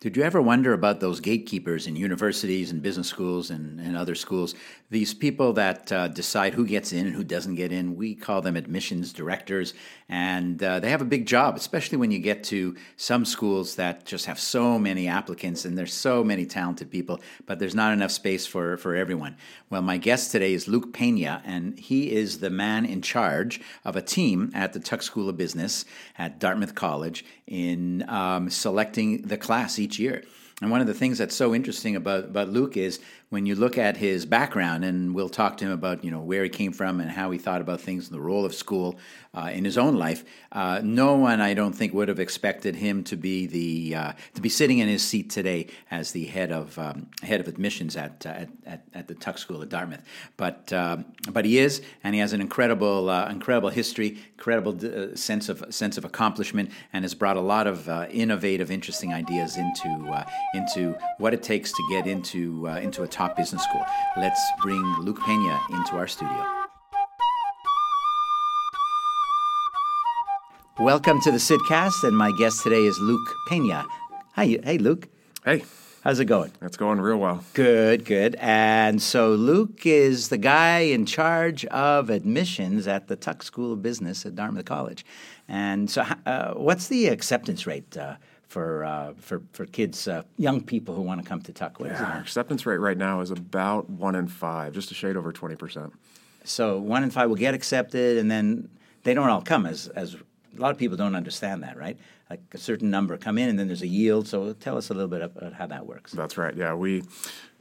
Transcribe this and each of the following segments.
Did you ever wonder about those gatekeepers in universities and business schools and, and other schools? These people that uh, decide who gets in and who doesn't get in, we call them admissions directors. And uh, they have a big job, especially when you get to some schools that just have so many applicants and there's so many talented people, but there's not enough space for, for everyone. Well, my guest today is Luke Peña, and he is the man in charge of a team at the Tuck School of Business at Dartmouth College in um, selecting the class each year. And one of the things that's so interesting about, about Luke is when you look at his background, and we'll talk to him about you know where he came from and how he thought about things, and the role of school uh, in his own life. Uh, no one, I don't think, would have expected him to be the uh, to be sitting in his seat today as the head of um, head of admissions at, uh, at, at at the Tuck School at Dartmouth. But uh, but he is, and he has an incredible uh, incredible history, incredible sense of sense of accomplishment, and has brought a lot of innovative, interesting ideas into into what it takes to get into into a top business school. Let's bring Luke Peña into our studio. Welcome to the SydCast, and my guest today is Luke Peña. Hi, hey, Luke. Hey. How's it going? It's going real well. Good, good. And so Luke is the guy in charge of admissions at the Tuck School of Business at Dartmouth College. And so, uh, what's the acceptance rate uh, for uh, for for kids, uh, young people who want to come to Tuck? What yeah, our acceptance rate right now is about one in five, just a shade over twenty percent. So one in five will get accepted, and then they don't all come as as a lot of people don't understand that, right? Like a certain number come in, and then there's a yield. So tell us a little bit about how that works. That's right. Yeah, we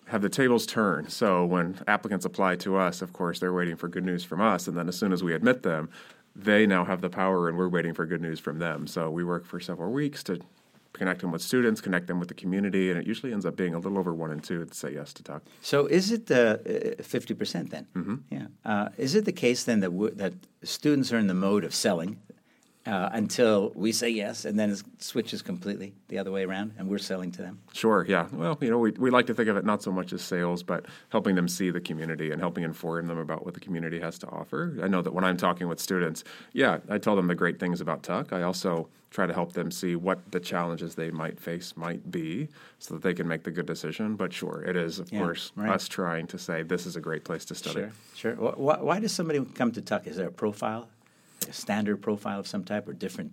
have the tables turn. So when applicants apply to us, of course, they're waiting for good news from us, and then as soon as we admit them, they now have the power, and we're waiting for good news from them. So we work for several weeks to connect them with students, connect them with the community, and it usually ends up being a little over one and two to say yes to Tuck. So is it uh, fifty percent then? Mm-hmm. Yeah. Uh, is it the case then that that students are in the mode of selling? Uh, until we say yes, and then it switches completely the other way around, and we're selling to them. Sure, yeah. Well, you know, we, we like to think of it not so much as sales, but helping them see the community and helping inform them about what the community has to offer. I know that when I'm talking with students, yeah, I tell them the great things about Tuck. I also try to help them see what the challenges they might face might be so that they can make the good decision. But sure, it is, of yeah, course, right. us trying to say this is a great place to study. Sure, sure. Why, why does somebody come to Tuck? Is there a profile? A standard profile of some type or different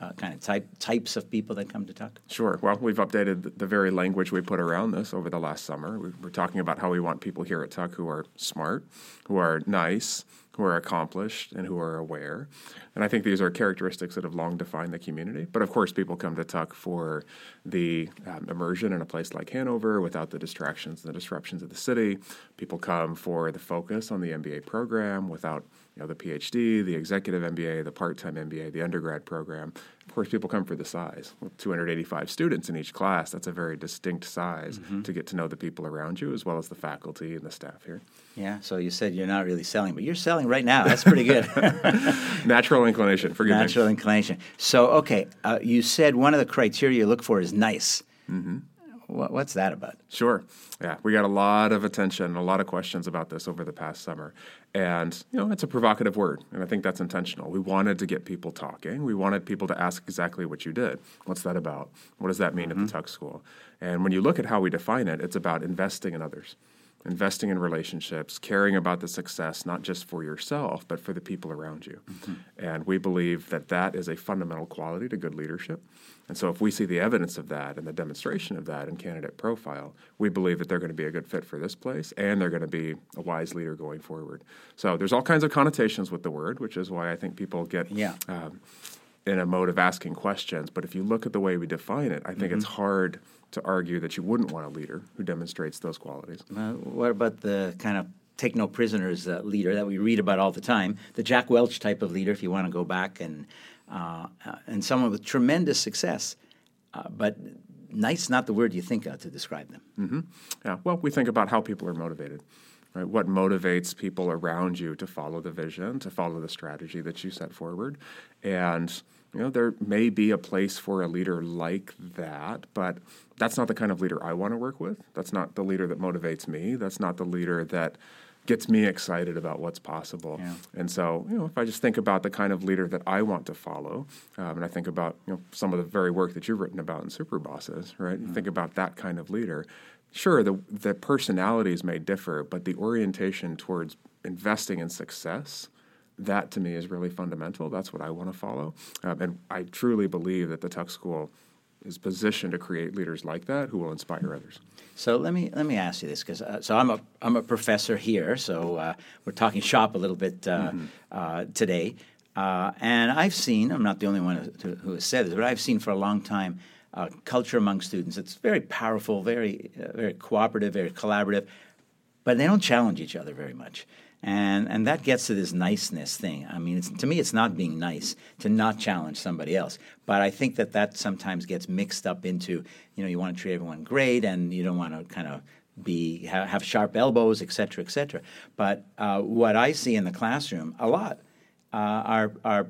uh, kind of type types of people that come to Tuck? Sure. Well, we've updated the very language we put around this over the last summer. We're talking about how we want people here at Tuck who are smart, who are nice, who are accomplished, and who are aware. And I think these are characteristics that have long defined the community. But of course, people come to Tuck for the um, immersion in a place like Hanover without the distractions and the disruptions of the city. People come for the focus on the MBA program without you know, the PhD, the executive MBA, the part-time MBA, the undergrad program. Of course, people come for the size. With 285 students in each class, that's a very distinct size mm-hmm. to get to know the people around you as well as the faculty and the staff here. Yeah. So you said you're not really selling, but you're selling right now. That's pretty good. Natural inclination. Forgive me. Natural me. inclination. So okay, uh, you said one of the criteria you look for is nice. Mm-hmm. What's that about? Sure. Yeah, we got a lot of attention, a lot of questions about this over the past summer. And, you know, it's a provocative word, and I think that's intentional. We wanted to get people talking. We wanted people to ask exactly what you did. What's that about? What does that mean mm-hmm. at the mm-hmm. Tuck School? And when you look at how we define it, it's about investing in others investing in relationships, caring about the success, not just for yourself, but for the people around you. Mm-hmm. And we believe that that is a fundamental quality to good leadership. And so, if we see the evidence of that and the demonstration of that in candidate profile, we believe that they're going to be a good fit for this place and they're going to be a wise leader going forward. So, there's all kinds of connotations with the word, which is why I think people get yeah. um, in a mode of asking questions. But if you look at the way we define it, I think mm-hmm. it's hard to argue that you wouldn't want a leader who demonstrates those qualities. Uh, what about the kind of take no prisoners uh, leader that we read about all the time, the Jack Welch type of leader, if you want to go back and uh, and someone with tremendous success. Uh, but nice not the word you think of to describe them. Mm-hmm. Yeah. Well, we think about how people are motivated. Right? What motivates people around you to follow the vision, to follow the strategy that you set forward, and you know there may be a place for a leader like that, but that's not the kind of leader I want to work with. That's not the leader that motivates me. That's not the leader that gets me excited about what's possible. Yeah. And so, you know, if I just think about the kind of leader that I want to follow, um, and I think about you know some of the very work that you've written about in Superbosses, right? You think about that kind of leader. Sure, the the personalities may differ, but the orientation towards investing in success that to me is really fundamental. That's what I want to follow. Um, and I truly believe that the Tuck School is positioned to create leaders like that who will inspire others. So let me let me ask you this because uh, so I'm a I'm a professor here, so uh, we're talking shop a little bit uh, mm-hmm. Uh, today, uh, and I've seen I'm not the only one who, who, has said this, but I've seen for a long time uh, culture among students. It's very powerful, very very cooperative, very collaborative, but they don't challenge each other very much and and that gets to this niceness thing. I mean, to me, it's not being nice to not challenge somebody else, but I think that that sometimes gets mixed up into you know you want to treat everyone great, and you don't want to kind of be have, have sharp elbows, et cetera, et cetera. But uh, what I see in the classroom a lot uh, are are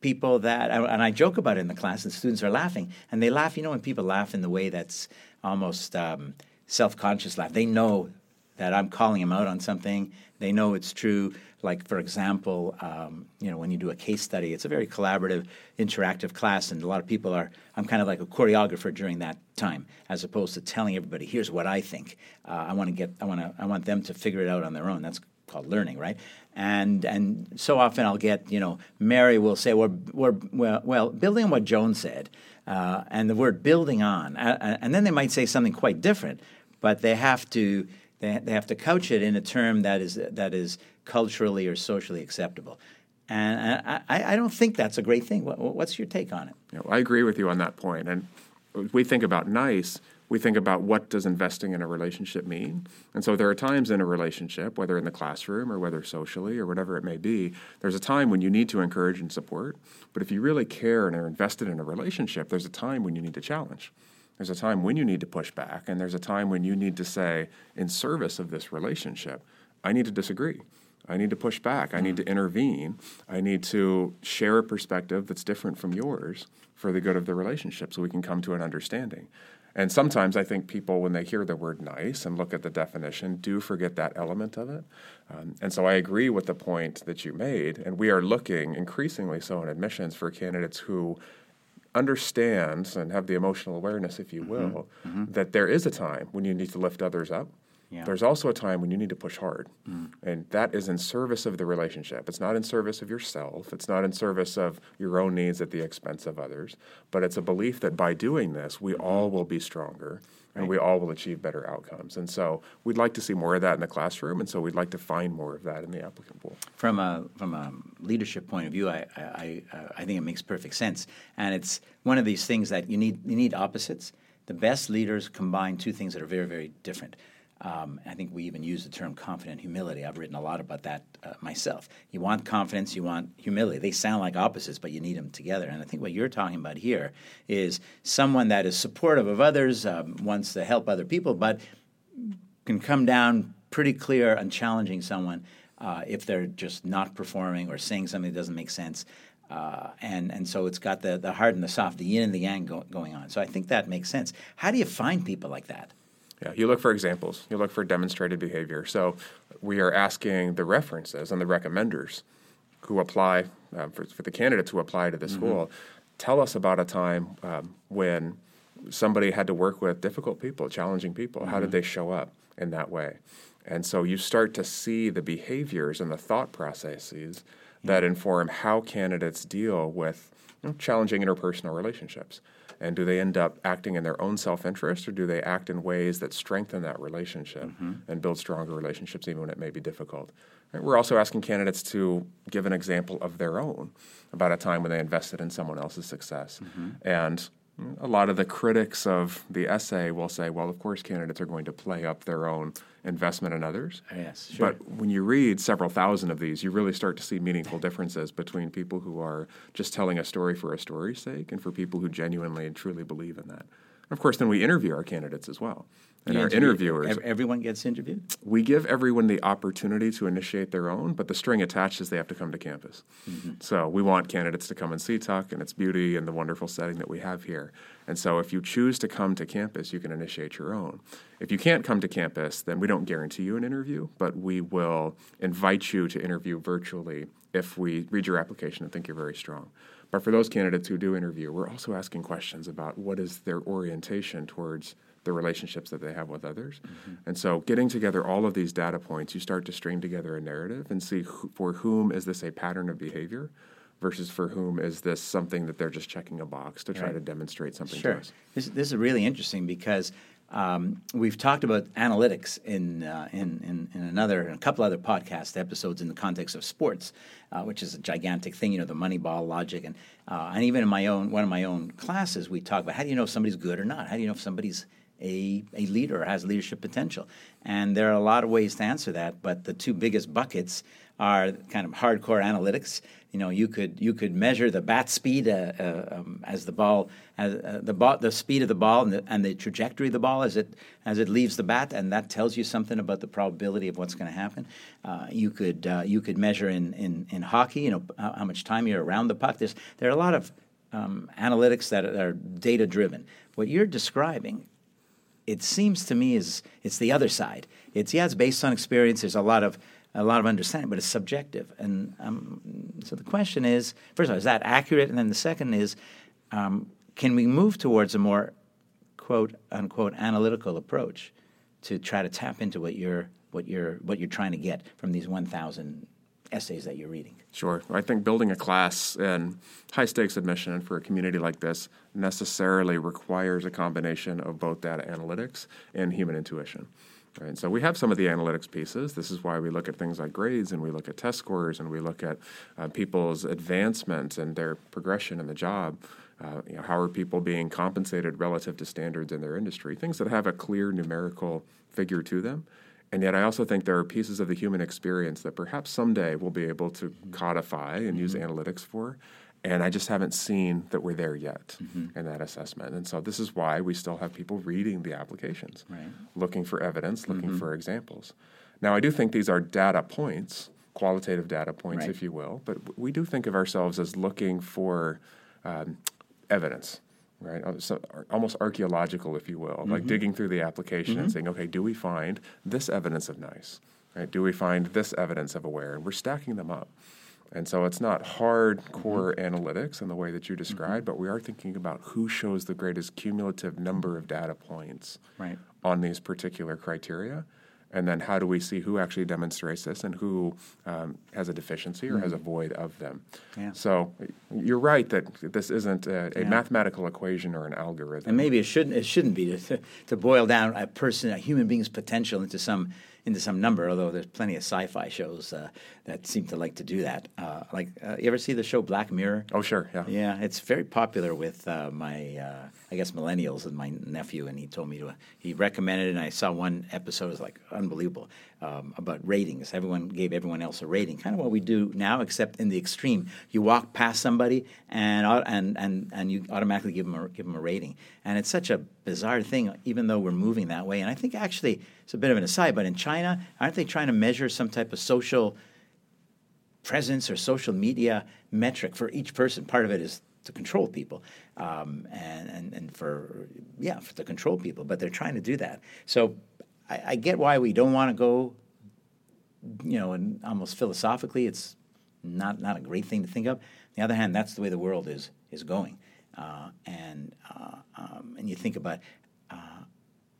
people that and I joke about it in the class, and students are laughing, and they laugh. You know, when people laugh in the way that's almost um, self-conscious laugh, they know that I'm calling them out on something they know it's true. Like, for example, um, you know, when you do a case study, it's a very collaborative, interactive class, and a lot of people are. I'm kind of like a choreographer during that time, as opposed to telling everybody, "Here's what I think." Uh, I want to get. I want to. I want them to figure it out on their own. That's called learning, right? And and so often I'll get, you know, Mary will say, "We're we're well, well building on what Joan said," uh, and the word "building on," uh, and then they might say something quite different, but they have to they, they have to couch it in a term that is that is culturally or socially acceptable. And I, I don't think that's a great thing. What's your take on it? You know, I agree with you on that point. And we think about nice, we think about what does investing in a relationship mean. And so there are times in a relationship, whether in the classroom or whether socially or whatever it may be, there's a time when you need to encourage and support. But if you really care and are invested in a relationship, there's a time when you need to challenge. There's a time when you need to push back, and there's a time when you need to say, in service of this relationship, I need to disagree. I need to push back. I need to intervene. I need to share a perspective that's different from yours for the good of the relationship so we can come to an understanding. And sometimes I think people, when they hear the word nice and look at the definition, do forget that element of it. Um, and so I agree with the point that you made. And we are looking increasingly so in admissions for candidates who understands and have the emotional awareness, if you mm-hmm. will, mm-hmm. that there is a time when you need to lift others up. Yeah. There's also a time when you need to push hard. Mm. And that is in service of the relationship. It's not in service of yourself. It's not in service of your own needs at the expense of others. But it's a belief that by doing this, we mm-hmm. all will be stronger and we all will achieve better outcomes. And so we'd like to see more of that in the classroom, and so we'd like to find more of that in the applicant pool. From a from a leadership point of view, I I, I think it makes perfect sense, and it's one of these things that you need you need opposites. The best leaders combine two things that are very very different. Um, I think we even use the term confident humility. I've written a lot about that uh, myself. You want confidence, you want humility. They sound like opposites, but you need them together. And I think what you're talking about here is someone that is supportive of others, um, wants to help other people, but can come down pretty clear on challenging someone uh, if they're just not performing or saying something that doesn't make sense. Uh, and and so it's got the the hard and the soft, the yin and the yang go, going on. So I think that makes sense. How do you find people like that? Yeah, you look for examples. You look for demonstrated behavior. So we are asking the references and the recommenders who apply uh, for, for, the candidates who apply to the mm-hmm. school. Tell us about a time um, when somebody had to work with difficult people, challenging people. Mm-hmm. How did mm-hmm. they show up in that way? And so you start to see the behaviors and the thought processes that inform how candidates deal with you know, challenging interpersonal relationships. And do they end up acting in their own self interest or do they act in ways that strengthen that relationship mm-hmm. and build stronger relationships even when it may be difficult? Right? We're also asking candidates to give an example of their own about a time when they invested in someone else's success. Mm-hmm. And a lot of the critics of the essay will say, well, of course, candidates are going to play up their own investment in others. Oh, yes, sure. But when you read several thousand of these, you really start to see meaningful differences between people who are just telling a story for a story's sake and for people who genuinely and truly believe in that. Of course, then we interview our candidates as well. And You our interview- interviewers, ev- everyone gets interviewed. we give everyone the opportunity to initiate their own, but the string attached is they have to come to campus. Mm-hmm. So we want candidates to come and see Tuck and its beauty and the wonderful setting that we have here. And so if you choose to come to campus, you can initiate your own. If you can't come to campus, then we don't guarantee you an interview, but we will invite you to interview virtually if we read your application and think you're very strong. But for those candidates who do interview, we're also asking questions about what is their orientation towards the relationships that they have with others. And so, getting together all of these data points, you start to string together a narrative and see who, for whom is this a pattern of behavior versus for whom is this something that they're just checking a box to try Right. to demonstrate something Sure. to us. This, this is really interesting because um, we've talked about analytics in, uh, in, in, in another, in a couple other podcast episodes in the context of sports, uh, which is a gigantic thing, you know, the Moneyball logic. And, uh, and even in my own, one of my own classes, we talk about how do you know if somebody's good or not? How do you know if somebody's a, a leader has leadership potential? And there are a lot of ways to answer that, but the two biggest buckets are kind of hardcore analytics. You know, you could you could measure the bat speed uh, uh, um, as the ball, as, uh, the ball, the speed of the ball, and the, and the trajectory of the ball as it as it leaves the bat, and that tells you something about the probability of what's going to happen. Uh, you could uh, you could measure in, in, in hockey, you know, how, much time you're around the puck. There's there are a lot of um, analytics that are data driven. What you're describing it seems to me is it's the other side. It's yeah, it's based on experience. There's a lot of a lot of understanding, but it's subjective. And um, so the question is, first of all, is that accurate? And then the second is, um, can we move towards a more quote unquote analytical approach to try to tap into what you're what you're what you're trying to get from these 1,000 essays that you're reading? Sure. I think building a class in high stakes admission for a community like this necessarily requires a combination of both data analytics and human intuition. Right? And so we have some of the analytics pieces. This is why we look at things like grades and we look at test scores and we look at uh, people's advancement and their progression in the job. Uh, you know, how are people being compensated relative to standards in their industry? Things that have a clear numerical figure to them. And yet, I also think there are pieces of the human experience that perhaps someday we'll be able to mm-hmm. codify and use mm-hmm. analytics for. And I just haven't seen that we're there yet mm-hmm. in that assessment. And so, this is why we still have people reading the applications, Right. looking for evidence, looking for examples. Now, I do think these are data points, qualitative data points, Right. if you will, but we do think of ourselves as looking for um, evidence, right? Uh, So, almost archaeological, if you will, like mm-hmm. digging through the application and mm-hmm. saying, okay, do we find this evidence of nice? Right? Do we find this evidence of aware? And we're stacking them up. And so it's not hardcore mm-hmm. analytics in the way that you described, but we are thinking about who shows the greatest cumulative number of data points Right. on these particular criteria. And then how do we see who actually demonstrates this and who um, has a deficiency or has a void of them? Yeah. So you're right that this isn't a, a Yeah. mathematical equation or an algorithm. And maybe it shouldn't it shouldn't be to, to boil down a person, a human being's potential into some into some number. Although there's plenty of sci-fi shows uh, that seem to like to do that. Uh, like uh, you ever see the show Black Mirror? oh, sure, yeah. Yeah, it's very popular with uh, my, uh, I guess, millennials and my nephew. And he told me to, he recommended it. And I saw one episode, it was like unbelievable, um, about ratings. Everyone gave everyone else a rating, kind of what we do now, except in the extreme. You walk past somebody and, and, and, and you automatically give them, a, give them a rating. And it's such a bizarre thing, even though we're moving that way. And I think actually, it's a bit of an aside, but in China, aren't they trying to measure some type of social presence or social media metric for each person. Part of it is to control people, um, and, and and for yeah, for to control people. But they're trying to do that. So I, I get why we don't want to go. You know, and almost philosophically, it's not not a great thing to think of. On the other hand, that's the way the world is is going, uh, and uh, um, and you think about.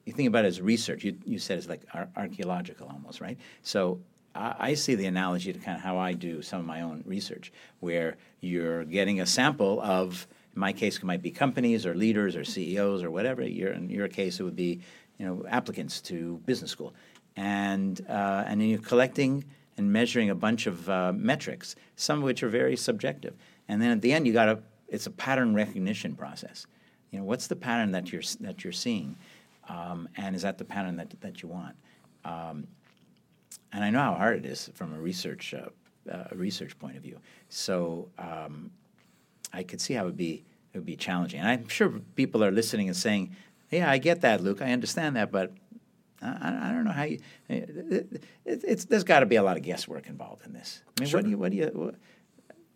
You think about it as research. You, you said it's like ar- archaeological almost, right? So I, I see the analogy to kind of how I do some of my own research, where you're getting a sample of, in my case, it might be companies or leaders or CEOs or whatever. Your, in your case, it would be, you know, applicants to business school, and uh, and then you're collecting and measuring a bunch of uh, metrics, some of which are very subjective, and then at the end, you got to. It's a pattern recognition process. You know, what's the pattern that you're that you're seeing? Um, and is that the pattern that, that you want? Um, and I know how hard it is from a research uh, uh, research point of view. So um, I could see how it would be it would be challenging. And I'm sure people are listening and saying, Yeah, I get that, Luke. I understand that, but I, I don't know how you. It, it, it's there's got to be a lot of guesswork involved in this. I mean, Sure. what do you what do you? What,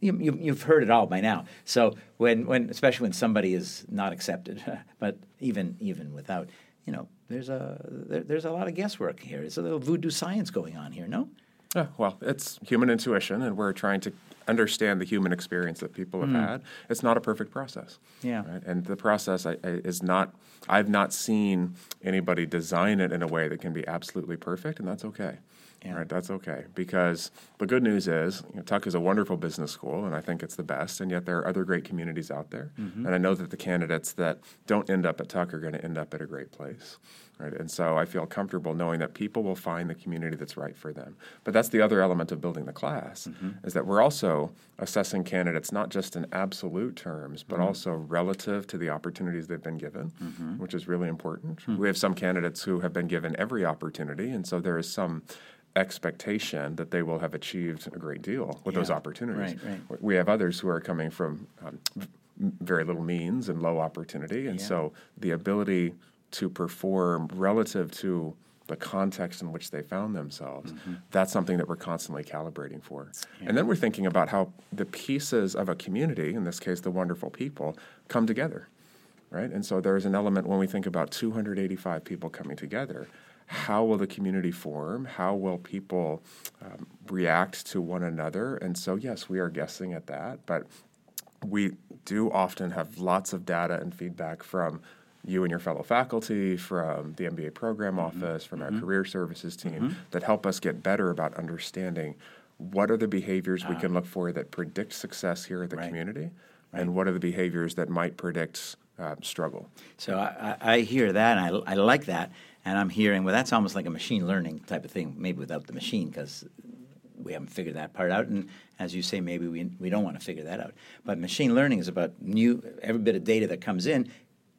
you, you, you've heard it all by now. So when, when especially when somebody is not accepted, but even even without, you know, there's a there, there's a lot of guesswork here. It's a little voodoo science going on here. No. Yeah, well, it's human intuition, and we're trying to understand the human experience that people have hmm. had. It's not a perfect process. Yeah. Right? And the process I, I, is not, I've not seen anybody design it in a way that can be absolutely perfect, and that's okay. Yeah. Right, that's okay because the good news is you know, Tuck is a wonderful business school, and I think it's the best. And yet there are other great communities out there, Mm-hmm. and I know that the candidates that don't end up at Tuck are going to end up at a great place. Right, and so I feel comfortable knowing that people will find the community that's right for them. But that's the other element of building the class Mm-hmm. is that we're also assessing candidates not just in absolute terms, but Mm-hmm. also relative to the opportunities they've been given, Mm-hmm. which is really important. Hmm. We have some candidates who have been given every opportunity, and so there is some expectation that they will have achieved a great deal with those opportunities. Right, right. We have others who are coming from um, very little means and low opportunity, and Yeah. so the ability to perform relative to the context in which they found themselves, Mm-hmm. that's something that we're constantly calibrating for. And then we're thinking about how the pieces of a community, in this case, the wonderful people, come together, right? And so there's an element when we think about 285 people coming together. How will the community form? How will people um, react to one another? And so, yes, we are guessing at that, but we do often have lots of data and feedback from you and your fellow faculty, from the MBA program mm-hmm. office, from our mm-hmm. career services team mm-hmm. that help us get better about understanding what are the behaviors we ah. can look for that predict success here at the Right. community, and what are the behaviors that might predict uh, struggle. So I, I hear that, and I, I like that, and I'm hearing well, that's almost like a machine learning type of thing, maybe without the machine, because we haven't figured that part out. And as you say, maybe we we don't want to figure that out. But machine learning is about new every bit of data that comes in.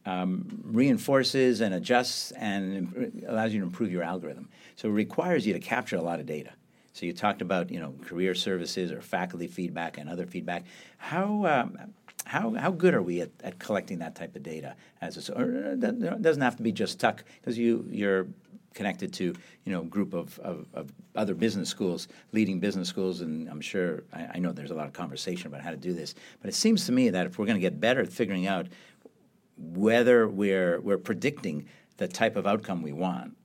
Um, reinforces and adjusts and imp- allows you to improve your algorithm. So it requires you to capture a lot of data. So you talked about you know career services or faculty feedback and other feedback. How um, how how good are we at, at collecting that type of data? As a, or uh, that doesn't have to be just Tuck because you you're connected to you know group of, of, of other business schools, leading business schools, and I'm sure I, I know there's a lot of conversation about how to do this. But it seems to me that if we're going to get better at figuring out whether we're we're predicting the type of outcome we want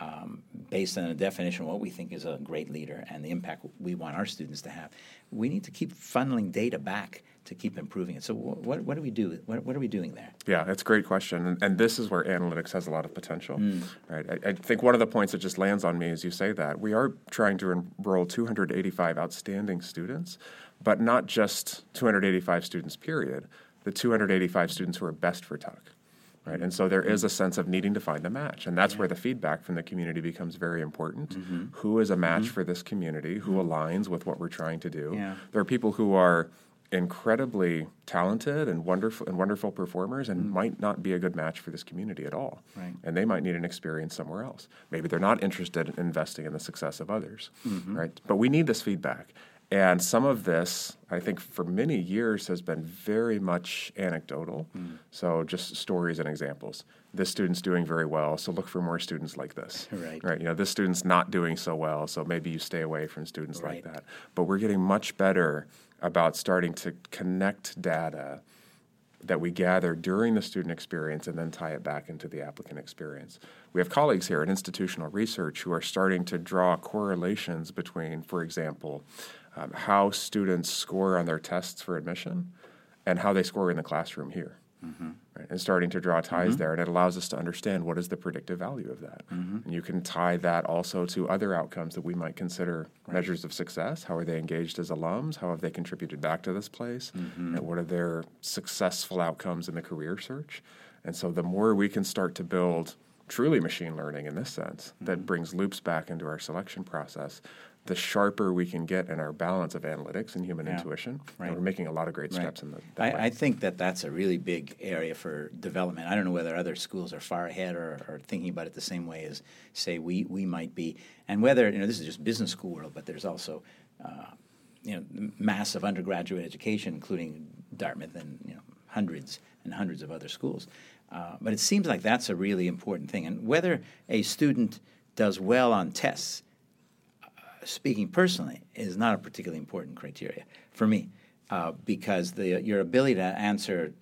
um, based on a definition of what we think is a great leader and the impact we want our students to have. We need to keep funneling data back to keep improving it. So wh- what, what do we do? What, what are we doing there? Yeah, that's a great question, and, and this is where analytics has a lot of potential. Hmm. Right, I, I think one of the points that just lands on me as you say that we are trying to enroll 285 outstanding students, but not just 285 students. Period. The 285 students who are best for Tuck. Right, and so there is a sense of needing to find a match, and that's where the feedback from the community becomes very important. Mm-hmm. Who is a match for this community? Who aligns with what we're trying to do? Yeah. There are people who are incredibly talented and wonderful and wonderful performers and might not be a good match for this community at all. Mm. And they might need an experience somewhere else. Maybe they're not interested in investing in the success of others. Mm-hmm. Right? But we need this feedback. And some of this, I think, for many years has been very much anecdotal. Mm. So, just stories and examples. This student's doing very well, so look for more students like this. Right. Right. You know, this student's not doing so well, so maybe you stay away from students Right. like that. But we're getting much better about starting to connect data that we gather during the student experience and then tie it back into the applicant experience. We have colleagues here at institutional research who are starting to draw correlations between, for example, um, how students score on their tests for admission and how they score in the classroom here. Mm-hmm. Right? And starting to draw ties mm-hmm. there, and it allows us to understand what is the predictive value of that. Mm-hmm. And you can tie that also to other outcomes that we might consider measures of success. How are they engaged as alums? How have they contributed back to this place? And what are their successful outcomes in the career search? And so the more we can start to build truly machine learning in this sense that brings loops back into our selection process, the sharper we can get in our balance of analytics and human Yeah. intuition. Right. And we're making a lot of great steps in the, that. I, I think that that's a really big area for development. I don't know whether other schools are far ahead or, or thinking about it the same way as, say, we, we might be, and whether you know this is just business school world, but there's also uh, you know massive undergraduate education, including Dartmouth and you know hundreds and hundreds of other schools. Uh, but it seems like that's a really important thing. And whether a student does well on tests, speaking personally, is not a particularly important criteria for me uh, because the, your ability to answer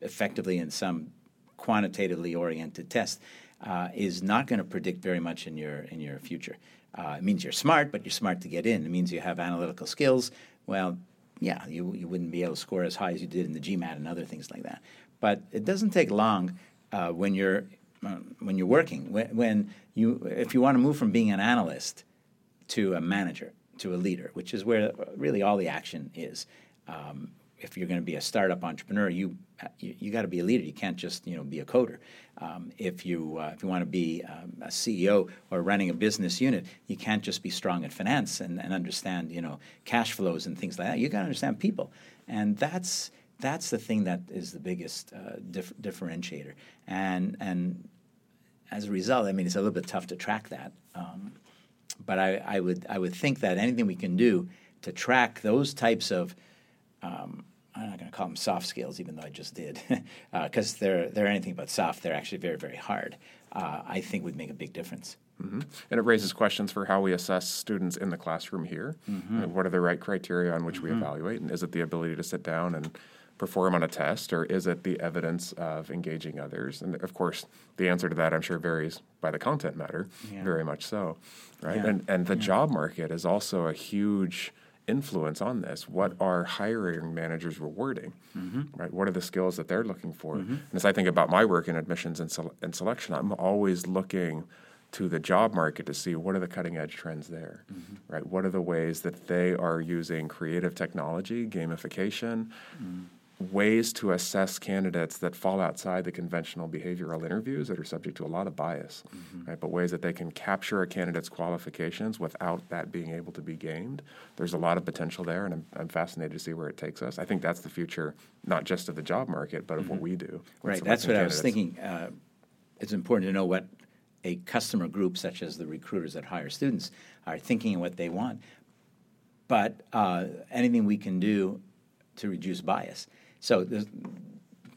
effectively in some quantitatively oriented test uh, is not going to predict very much in your in your future. Uh, it means you're smart, but you're smart to get in. It means you have analytical skills. Well, yeah, you, you wouldn't be able to score as high as you did in the GMAT and other things like that. But it doesn't take long uh, when you're uh, when you're working. When, when you if you want to move from being an analyst to a manager to a leader, which is where really all the action is. Um, if you're going to be a startup entrepreneur, you you, you got to be a leader. You can't just you know be a coder. Um, if you uh, if you want to be um, a CEO or running a business unit, you can't just be strong at finance and, and understand you know cash flows and things like that. You got to understand people, and that's that's the thing that is the biggest uh, dif- differentiator. And and as a result, I mean, it's a little bit tough to track that. Um, but I, I would I would think that anything we can do to track those types of um, I'm not going to call them soft skills, even though I just did, because uh, they're they're anything but soft. They're actually very very hard. Uh, I think would make a big difference. Mm-hmm. And it raises questions for how we assess students in the classroom here. Mm-hmm. what are the right criteria on which mm-hmm. we evaluate, and is it the ability to sit down and perform on a test, or is it the evidence of engaging others? And of course, the answer to that I'm sure varies by the content matter, yeah. very much so, right? Yeah. And and the yeah. job market is also a huge influence on this. What are hiring managers rewarding? Mm-hmm. Right? What are the skills that they're looking for? Mm-hmm. And as I think about my work in admissions and, and selection, I'm always looking to the job market to see what are the cutting edge trends there, mm-hmm. right? What are the ways that they are using creative technology, gamification, mm ways to assess candidates that fall outside the conventional behavioral interviews that are subject to a lot of bias, mm-hmm. right? But ways that they can capture a candidate's qualifications without that being able to be gamed. There's a lot of potential there, and I'm, I'm fascinated to see where it takes us. I think that's the future, not just of the job market, but of mm-hmm. what we do. Right. That's what candidates. I was thinking. Uh, it's important to know what a customer group, such as the recruiters that hire students, are thinking and what they want. But uh, anything we can do to reduce bias. So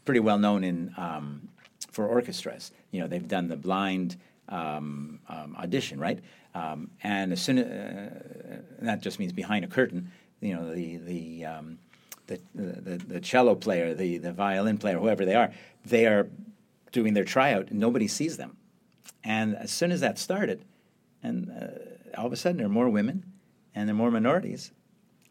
pretty well known in um, for orchestras. You know, they've done the blind um, um, audition, right? Um, and as soon as, uh, that just means behind a curtain, you know, the the, um, the the, the cello player, the the violin player, whoever they are, they are doing their tryout, and nobody sees them. And as soon as that started, and uh, all of a sudden there are more women and there are more minorities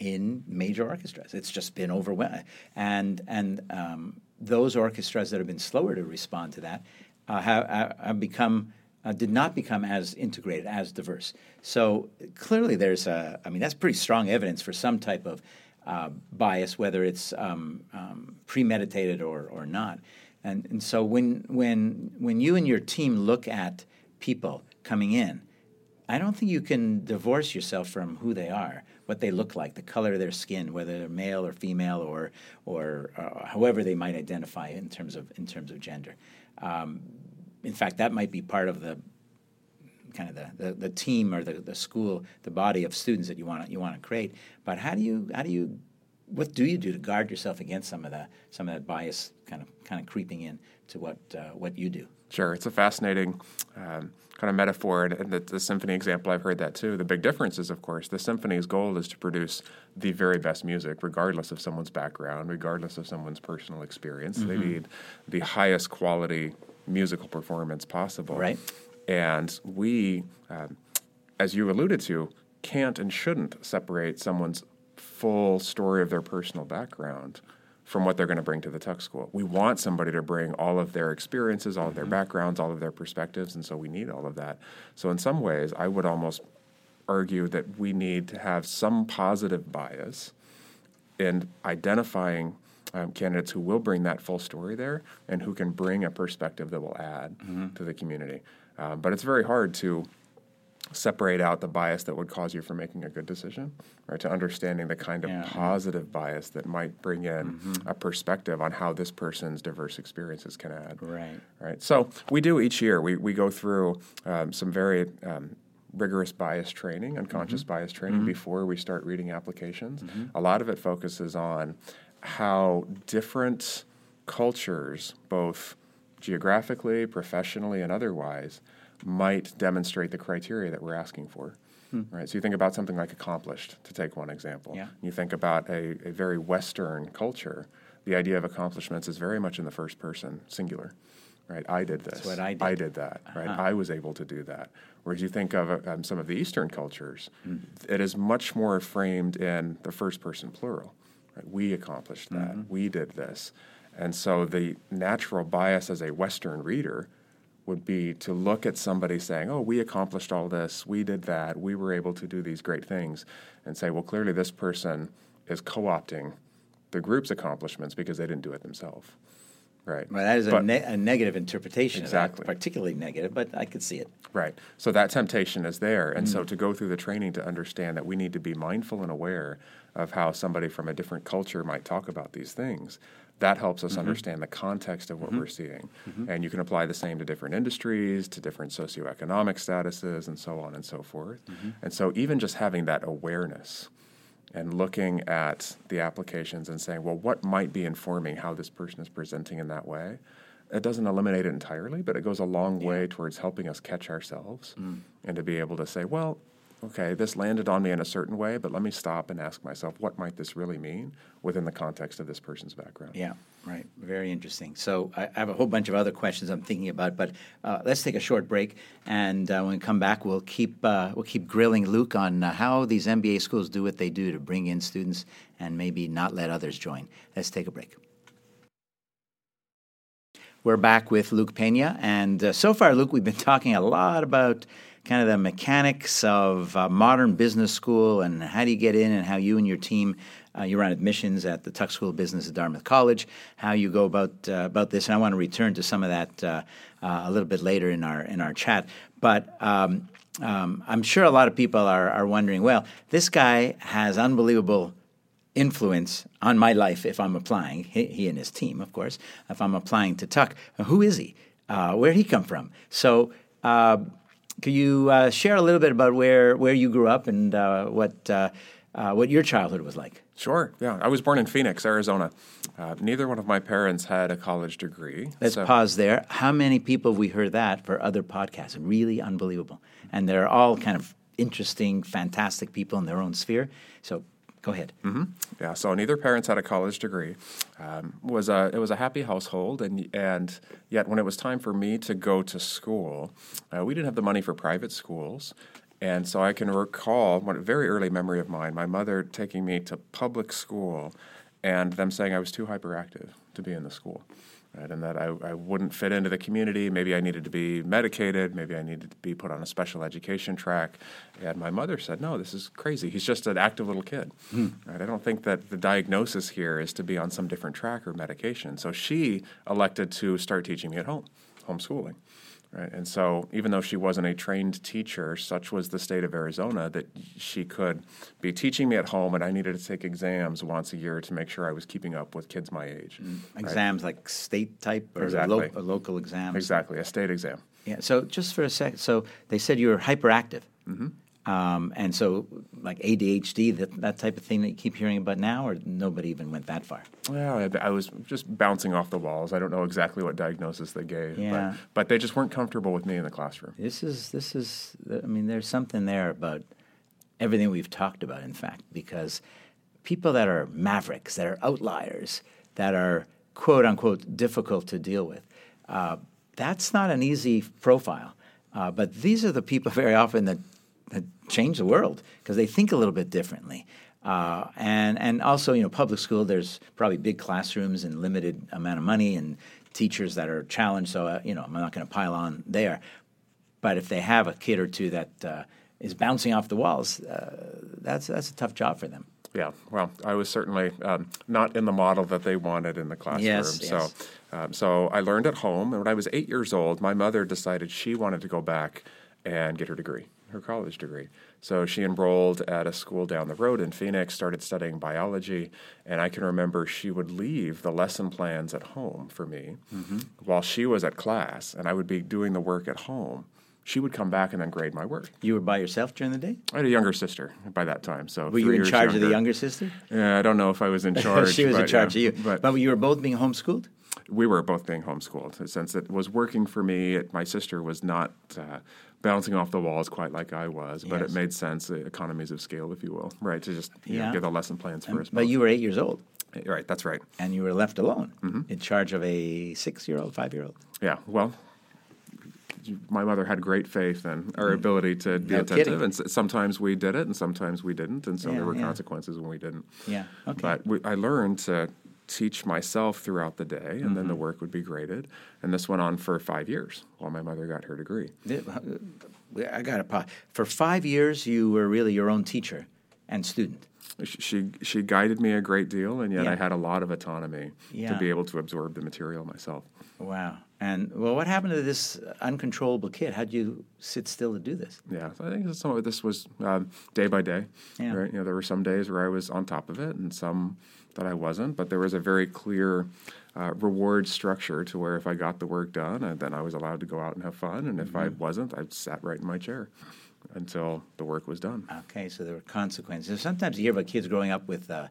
in major orchestras. It's just been overwhelming, and and um, those orchestras that have been slower to respond to that uh, have, have, become uh, did not become as integrated, as diverse. So clearly, there's a. I mean, that's pretty strong evidence for some type of uh, bias, whether it's um, um, premeditated or or not. And and so when when when you and your team look at people coming in, I don't think you can divorce yourself from who they are what they look like, the color of their skin, whether they're male or female or or uh, however they might identify in terms of in terms of gender. Um, in fact, that might be part of the kind of the, the, the, team or the, the school, the body of students that you want you want to create. But how do you how do you what do you do to guard yourself against some of that some of that bias kind of kind of creeping in to what uh, what you do? Sure, it's a fascinating um, kind of metaphor, and, the, the, symphony example, I've heard that too. The big difference is, of course, the symphony's goal is to produce the very best music, regardless of someone's background, regardless of someone's personal experience. Mm-hmm. They need the highest quality musical performance possible. Right. And we, um, as you alluded to, can't and shouldn't separate someone's full story of their personal background from what they're going to bring to the Tuck School. We want somebody to bring all of their experiences, all of their mm-hmm. backgrounds, all of their perspectives, and so we need all of that. So, in some ways, I would almost argue that we need to have some positive bias in identifying um, candidates who will bring that full story there and who can bring a perspective that will add mm-hmm. to the community. Um, but it's very hard to separate out the bias that would cause you from making a good decision, right? To understanding the kind of yeah. positive bias that might bring in mm-hmm. a perspective on how this person's diverse experiences can add. Right. Right. So we do each year. We we go through um, some very um, rigorous bias training, unconscious mm-hmm. bias training mm-hmm. before we start reading applications. Mm-hmm. A lot of it focuses on how different cultures, both geographically, professionally, and otherwise, might demonstrate the criteria that we're asking for. Hmm. Right. So you think about something like accomplished, to take one example. Yeah. You think about a, a very Western culture. The idea of accomplishments is very much in the first person, singular. Right. I did this. That's what I did. I did that. Right. Uh-huh. I was able to do that. Whereas you think of um, some of the Eastern cultures, Hmm. it is much more framed in the first person plural. Right? We accomplished that. Mm-hmm. We did this. And so the natural bias as a Western reader would be to look at somebody saying, oh, we accomplished all this, we did that, we were able to do these great things, and say, well, clearly this person is co opting the group's accomplishments because they didn't do it themselves. Right. Well, that is a, ne- a negative interpretation Exactly. particularly negative, but I could see it. Right. So that temptation is there. And so mm. to go through the training to understand that we need to be mindful and aware of how somebody from a different culture might talk about these things, that helps us mm-hmm. understand the context of what mm-hmm. we're seeing. Mm-hmm. And you can apply the same to different industries, to different socioeconomic statuses, and so on and so forth. And so even just having that awareness and looking at the applications and saying, well, what might be informing how this person is presenting in that way? It doesn't eliminate it entirely, but it goes a long way towards helping us catch ourselves mm. and to be able to say, well, okay, this landed on me in a certain way, but let me stop and ask myself, what might this really mean within the context of this person's background? Yeah, right. Very interesting. So I have a whole bunch of other questions I'm thinking about, but uh, let's take a short break, and uh, when we come back, we'll keep uh, we'll keep grilling Luke on uh, how these MBA schools do what they do to bring in students and maybe not let others join. Let's take a break. We're back with Luke Peña, and uh, so far, Luke, we've been talking a lot about kind of the mechanics of uh, modern business school and how do you get in, and how you and your team uh, you run admissions at the Tuck School of Business at Dartmouth College. How you go about uh, about this, and I want to return to some of that uh, uh, a little bit later in our in our chat. But um, um, I'm sure a lot of people are are wondering. Well, this guy has unbelievable influence on my life if I'm applying. He, he and his team, of course. If I'm applying to Tuck, who is he? Uh, where he come from? So. Could you uh, share a little bit about where, where you grew up and uh, what uh, uh, what your childhood was like? Sure. Yeah. I was born in Phoenix, Arizona. Uh, neither one of my parents had a college degree. Let's so- pause there. How many people have we heard that for other podcasts? Really unbelievable, and they're all kind of interesting, fantastic people in their own sphere. So go ahead. Yeah, so neither parents had a college degree. Um, was a it was a happy household, and and yet when it was time for me to go to school, uh, we didn't have the money for private schools, and so I can recall one very early memory of mine, my mother taking me to public school, and them saying I was too hyperactive to be in the school. Right, and that I, I wouldn't fit into the community. Maybe I needed to be medicated. Maybe I needed to be put on a special education track. And my mother said, "No, this is crazy. He's just an active little kid." Hmm. Right? I don't think that the diagnosis here is to be on some different track or medication. So she elected to start teaching me at home, homeschooling. Right? And so, even though she wasn't a trained teacher, such was the state of Arizona that she could be teaching me at home, and I needed to take exams once a year to make sure I was keeping up with kids my age. right? Exams like state type or Exactly. lo- local exams. Exactly, a state exam. Yeah. So just for a second, so they said you were hyperactive, mm-hmm. Um, and so like ADHD, that that type of thing that you keep hearing about now, or nobody even went that far. Well, I, I was just bouncing off the walls. I don't know exactly what diagnosis they gave, Yeah. but, but they just weren't comfortable with me in the classroom. This is this is. I mean, there's something there about everything we've talked about. In fact, because people that are mavericks, that are outliers, that are quote unquote difficult to deal with, uh, that's not an easy profile. Uh, but these are the people very often that, that change the world because they think a little bit differently. Uh, and and also, you know, public school. There's probably big classrooms and limited amount of money and teachers that are challenged. So uh, you know, I'm not going to pile on there. But if they have a kid or two that uh, is bouncing off the walls, uh, that's that's a tough job for them. Yeah, well, I was certainly um, not in the model that they wanted in the classroom. Yes, so, yes. um, so I learned at home, and when I was eight years old, my mother decided she wanted to go back and get her degree, her college degree. So she enrolled at a school down the road in Phoenix, started studying biology, and I can remember she would leave the lesson plans at home for me Mm-hmm. while she was at class, and I would be doing the work at home she would come back and then grade my work. You were by yourself during the day? I had a younger sister by that time, so Were you in charge of the younger. younger sister? Yeah, I don't know if I was in charge. she was in charge yeah, of you. but But, you were both being homeschooled? we were both being homeschooled since it was working for me. It, my sister was not uh, bouncing off the walls quite like I was, but Yes. it made sense, uh, economies of scale, if you will, right? To just you know, Yeah. get the lesson plans us. But you were eight years old, right, that's right. and you were left alone Mm-hmm. in charge of a six-year-old, five-year-old. Yeah, well, my mother had great faith in our ability to be Mm. No attentive, kidding. and s- sometimes we did it, and sometimes we didn't, and so Yeah, there were yeah. consequences when we didn't. Yeah, okay. But we, I learned to teach myself throughout the day, and then the Mm-hmm. work would be graded, and this went on for five years while my mother got her degree. I got pause. For five years, you were really your own teacher and student. She she guided me a great deal, and yet Yeah. I had a lot of autonomy Yeah. to be able to absorb the material myself. Wow. And well, what happened to this uncontrollable kid? How'd you sit still to do this? Yeah, so I think some of this was um, day by day. Yeah. Right, you know, there were some days where I was on top of it, and some that I wasn't. But there was a very clear uh, reward structure to where if I got the work done, uh, then I was allowed to go out and have fun, and if I Mm-hmm. wasn't, I sat right in my chair until the work was done. Okay, so there were consequences. Sometimes you hear about kids growing up with uh,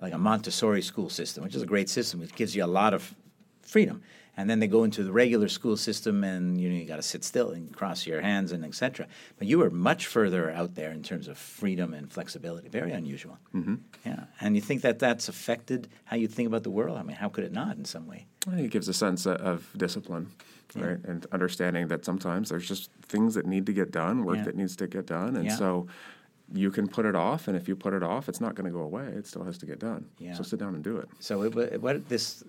like a Montessori school system, which is a great system, which gives you a lot of freedom. And then they go into the regular school system, and you know you got to sit still and cross your hands and etc. But you were much further out there in terms of freedom and flexibility. Very unusual. Mm-hmm. Yeah, and you think that that's affected how you think about the world? I mean, how could it not in some way? I think it gives a sense of, discipline, right, and understanding that sometimes there's just things that need to get done, work Yeah. that needs to get done, and Yeah. so you can put it off, and if you put it off, it's not going to go away. It still has to get done. Yeah. So sit down and do it. So it, what this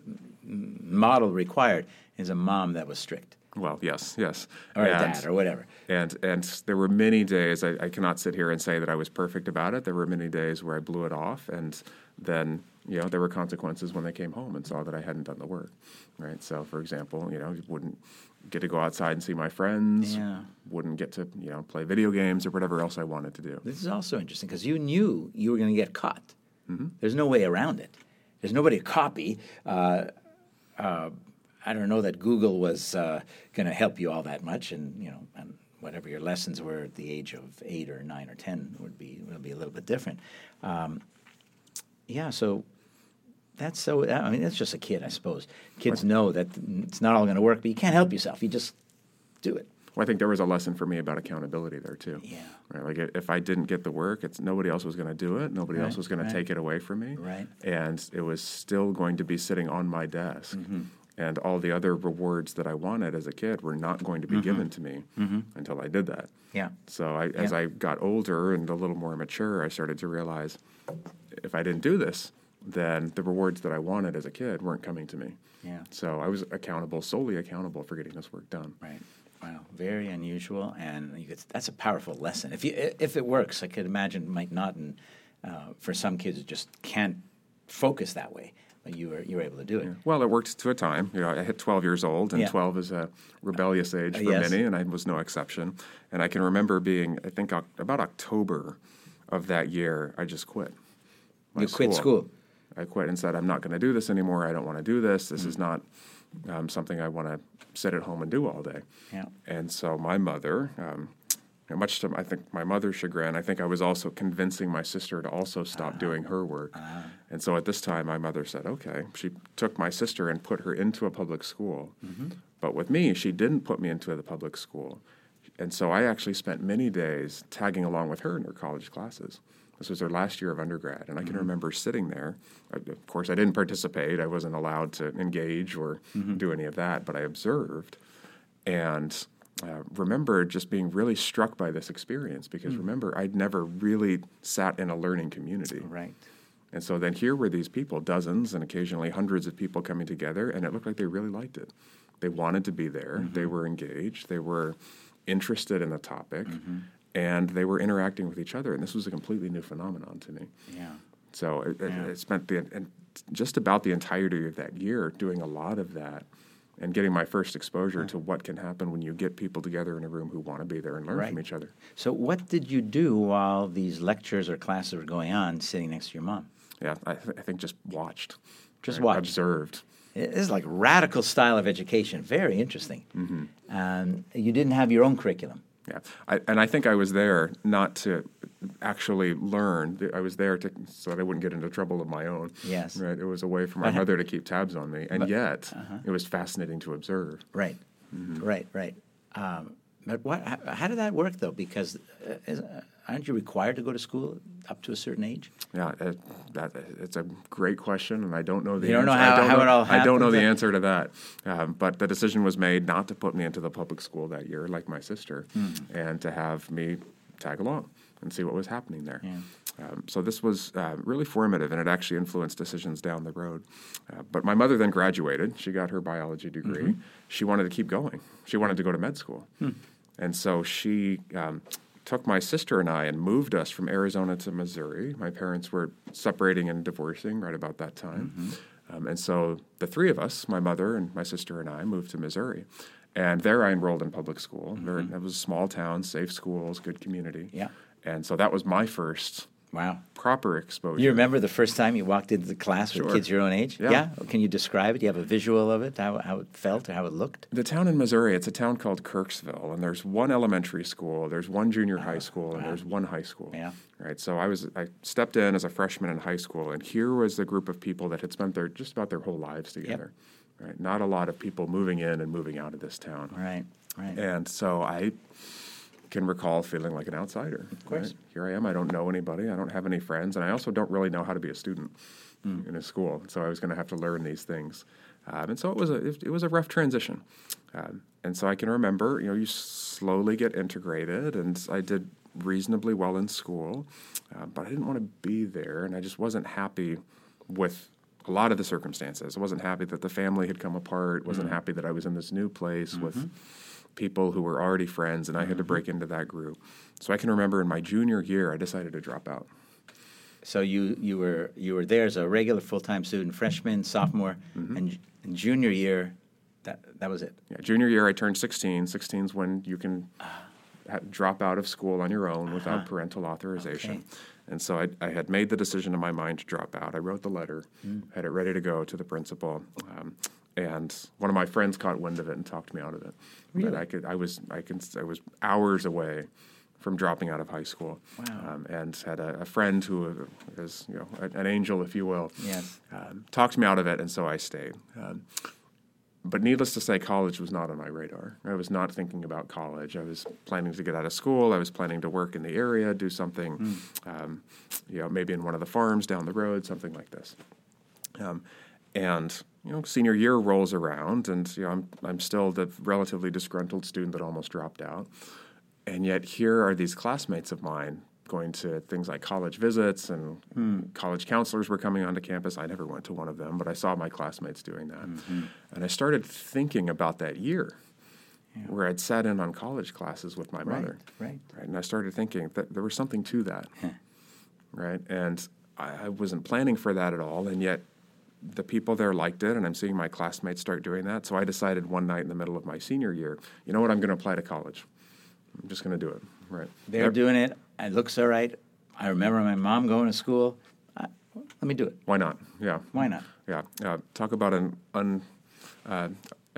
model required is a mom that was strict, Well, yes, yes. or And- dad, or whatever. And and there were many days I, I cannot sit here and say that I was perfect about it. There were many days where I blew it off, and then you know there were consequences when they came home and saw that I hadn't done the work. Right. So, for example, you know, wouldn't get to go outside and see my friends. Yeah. Wouldn't get to you know play video games or whatever else I wanted to do. This is also interesting because you knew you were going to get caught. Mm-hmm. There's no way around it. There's nobody to copy. Uh, uh, I don't know that Google was uh, going to help you all that much, and you know, and whatever your lessons were at the age of eight or nine or ten would be would be a little bit different. Um, yeah, so that's so. I mean, that's just a kid, I suppose. Kids know that it's not all going to work, but you can't help yourself. You just do it. Well, I think there was a lesson for me about accountability there too. Yeah. Right. Like if I didn't get the work, it's nobody else was going to do it. Nobody else was going right. to take it away from me. Right. And it was still going to be sitting on my desk. Mm-hmm. And all the other rewards that I wanted as a kid were not going to be given to me until I did that. Mm-hmm. Yeah. So I, as Yeah. I got older and a little more mature, I started to realize if I didn't do this, then the rewards that I wanted as a kid weren't coming to me. Yeah. So I was accountable, solely accountable for getting this work done. Right. Wow. Very unusual, and you could, that's a powerful lesson. If you if it works, I could imagine it might not, and uh, for some kids, it just can't focus that way. But you were you were able to do it. Well, it worked to a time. You know, I hit 12 years old, and Yeah. 12 is a rebellious age for yes. many, and I was no exception. And I can remember being, I think, about October of that year, I just quit. You quit school. I quit and said, I'm not going to do this anymore. I don't want to do this. This Mm. is not um, something I want to sit at home and do all day. Yeah. And so my mother, um, much to I think my mother's chagrin, I think I was also convincing my sister to also stop doing her work. And so at this time, my mother said, "Okay." She took my sister and put her into a public school, but with me, she didn't put me into the public school. And so I actually spent many days tagging along with her in her college classes. This was her last year of undergrad, and I can mm-hmm. remember sitting there. I, of course, I didn't participate; I wasn't allowed to engage or mm-hmm. do any of that. But I observed, and uh, remember just being really struck by this experience because mm. remember I'd never really sat in a learning community. Right. And so then here were these people, dozens and occasionally hundreds of people coming together, and it looked like they really liked it. They wanted to be there, they mm-hmm. were engaged, they were interested in the topic, and they were interacting with each other. And this was a completely new phenomenon to me. Yeah. So it, Yeah. it spent the and just about the entirety of that year doing a lot of that and getting my first exposure to what can happen when you get people together in a room who want to be there and learn Right. from each other. So, what did you do while these lectures or classes were going on, sitting next to your mom? Yeah, I, th- I think just watched. Just right? watched. Observed. This is like radical style of education. Very interesting. Mm-hmm. Um, you didn't have your own curriculum. Yeah, I, and I think I was there not to actually learn. I was there to so that I wouldn't get into trouble of my own. Yes. right. It was a way for my mother to keep tabs on me, and But- yet uh-huh. it was fascinating to observe. Right, Mm-hmm. right, right. Um, but what? How, how did that work though? Because uh, uh, aren't you required to go to school up to a certain age? Yeah, it, that it's a great question, and I don't know the You don't answer. know how- I don't how know, it all I don't know the answer to that. Um, but the decision was made not to put me into the public school that year, like my sister, Hmm. and to have me tag along and see what was happening there. Yeah. Um, so this was uh, really formative, and it actually influenced decisions down the road. Uh, but my mother then graduated. She got her biology degree. Mm-hmm. She wanted to keep going. She wanted to go to med school, Hmm. and so she um, took my sister and I and moved us from Arizona to Missouri. My parents were separating and divorcing right about that time, Mm-hmm. um, and so the three of us, my mother and my sister and I, moved to Missouri. And there I enrolled in public school. Very, it was a small town, safe schools, good community. Mm-hmm. Yeah. And so that was my first Wow. proper exposure. You remember the first time you walked into the class with Sure. kids your own age? Yeah. Oh, can you describe it? Do you have a visual of it? How, how it felt or how it looked? The town in Missouri, it's a town called Kirksville, and there's one elementary school, there's one junior high oh, school, and there's one high school. Yeah. Right. So I was I stepped in as a freshman in high school, and here was the group of people that had spent their just about their whole lives together. Right. Not a lot of people moving in and moving out of this town. Right. Right. And so I can recall feeling like an outsider. Of course. Here I am. I don't know anybody. I don't have any friends. And I also don't really know how to be a student in a school. So I was going to have to learn these things. Um, and so it was a it, it was a rough transition. Um, and so I can remember, you know, you slowly get integrated, and I did reasonably well in school, uh, but I didn't want to be there, and I just wasn't happy with a lot of the circumstances. I wasn't happy that the family had come apart. wasn't happy that I was in this new place with people who were already friends, and I had to break into that group. So I can remember in my junior year, I decided to drop out. So you, you were you were there as a regular full time student, freshman, sophomore, Mm-hmm. and, and junior year. That that was it. Yeah, junior year, I turned 16. 16 is when you can ha- drop out of school on your own without parental authorization. Okay. And so I, I had made the decision in my mind to drop out. I wrote the letter, had it ready to go to the principal. Um, and one of my friends caught wind of it and talked me out of it. But I could, I was, I can, I was hours away from dropping out of high school. Wow. Um, and had a, a friend who is, you know, an an angel, if you will, Yes. um, talked me out of it, and so I stayed. Um, but needless to say, college was not on my radar. I was not thinking about college. I was planning to get out of school. I was planning to work in the area, do something, um, you know, maybe in one of the farms down the road, something like this. Um, and you know, senior year rolls around, and you know, I'm I'm still the relatively disgruntled student that almost dropped out. And yet, here are these classmates of mine going to things like college visits, and hmm. college counselors were coming onto campus. I never went to one of them, but I saw my classmates doing that. Mm-hmm. And I started thinking about that year where I'd sat in on college classes with my mother. right. Right. And I started thinking that there was something to that. right. And I, I wasn't planning for that at all. And yet, the people there liked it, and I'm seeing my classmates start doing that. So I decided one night in the middle of my senior year, you know what, I'm going to apply to college. I'm just going to do it. Right. They're Ev- doing it. It looks all right. I remember my mom going to school. I, let me do it. Why not? Yeah. Why not? Yeah. Uh, talk about an un, uh,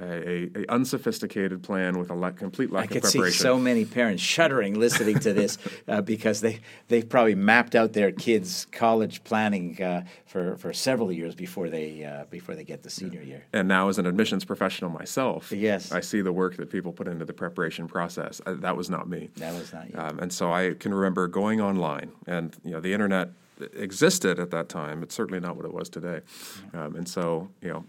a, a unsophisticated plan with a la- complete lack I of could see preparation. so many parents shuddering listening to this uh, because they they've probably mapped out their kids' college planning uh, for for several years before they uh, before they get the senior year. and now as an admissions professional myself, Yes. I see the work that people put into the preparation process. Uh, that was not me. That was not you. Um, and so I can remember going online, and you know the internet existed at that time. It's certainly not what it was today. Um, and so you know,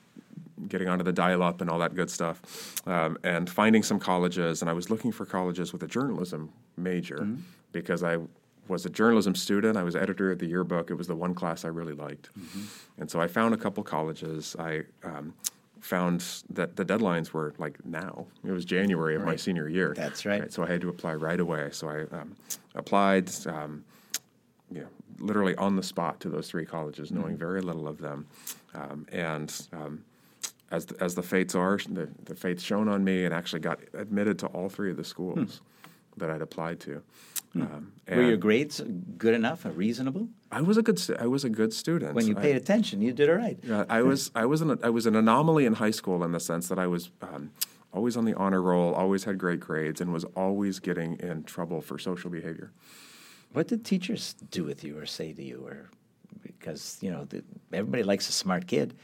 getting onto the dial-up and all that good stuff, um, and finding some colleges. And I was looking for colleges with a journalism major because I was a journalism student. I was editor of the yearbook. It was the one class I really liked, and so I found a couple colleges. I um, found that the deadlines were like now. It was January of my senior year. That's right. So I had to apply right away. So I um, applied, um, you know, literally on the spot to those three colleges, knowing Mm-hmm. very little of them. Um, and um, as the, as the fates are, the, the fates shone on me, and actually got admitted to all three of the schools. that I'd applied to. Um, Were your grades good enough, uh, reasonable? I was a good stu- I was a good student. When you I- paid attention, you did all right. Yeah, I was I was an I was an anomaly in high school in the sense that I was um, always on the honor roll, always had great grades, and was always getting in trouble for social behavior. What did teachers do with you or say to you? Or because you know the, everybody likes a smart kid,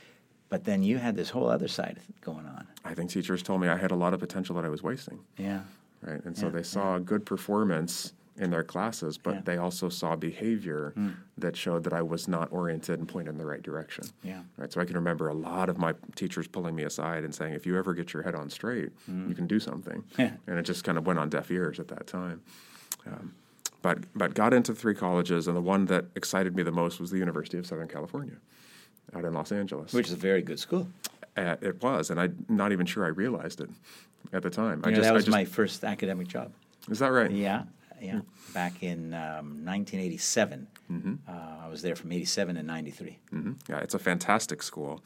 but then you had this whole other side going on. I think teachers told me I had a lot of potential that I was wasting, Yeah, right? And so they saw good performance in their classes, but Yeah. they also saw behavior that showed that I was not oriented and pointed in the right direction. yeah, Right, so I can remember a lot of my teachers pulling me aside and saying, "If you ever get your head on straight, you can do something." Yeah. and it just kind of went on deaf ears at that time. Um, but but got into three colleges, and the one that excited me the most was the University of Southern California, out in Los Angeles. which is a very good school. Uh, it was, and I'm not even sure I realized it at the time. I know, just, that was just- my first academic job. Is that right? Yeah, yeah. Back in um, 1987, Mm-hmm. uh, I was there from 87 to 93. hmm Yeah, it's a fantastic school,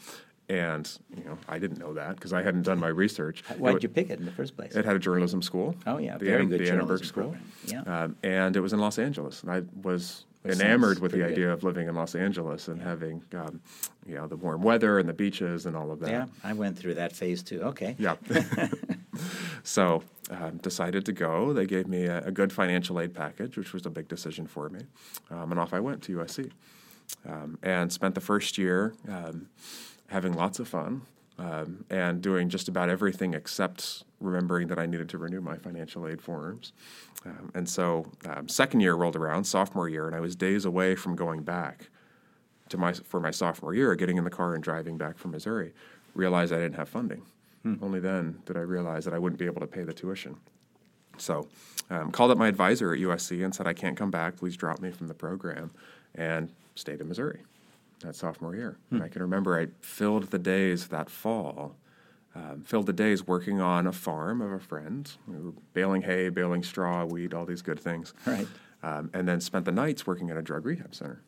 and you know I didn't know that because I hadn't done my research. Why did you pick it in the first place? It had a journalism school. Oh, yeah, the very good the Annenberg journalism School. program. Yeah. Um, and it was in Los Angeles, and I was enamored with the good. idea of living in Los Angeles and having, um, you know, the warm weather and the beaches and all of that. Yeah, I went through that phase too. Okay. Yeah. so um, decided to go. They gave me a, a good financial aid package, which was a big decision for me, um, and off I went to USC, um, and spent the first year um, having lots of fun um, and doing just about everything except remembering that I needed to renew my financial aid forms. Um, and so, um, second year rolled around, sophomore year, and I was days away from going back to my for my sophomore year, getting in the car and driving back from Missouri, realized I didn't have funding. Only then did I realize that I wouldn't be able to pay the tuition. So, um, called up my advisor at USC and said, "I can't come back. Please drop me from the program," and stayed in Missouri that sophomore year. And I can remember I filled the days that fall. Um, filled the days working on a farm of a friend. We were baling hay, baling straw, weed, all these good things. Right. Um, and then spent the nights working at a drug rehab center.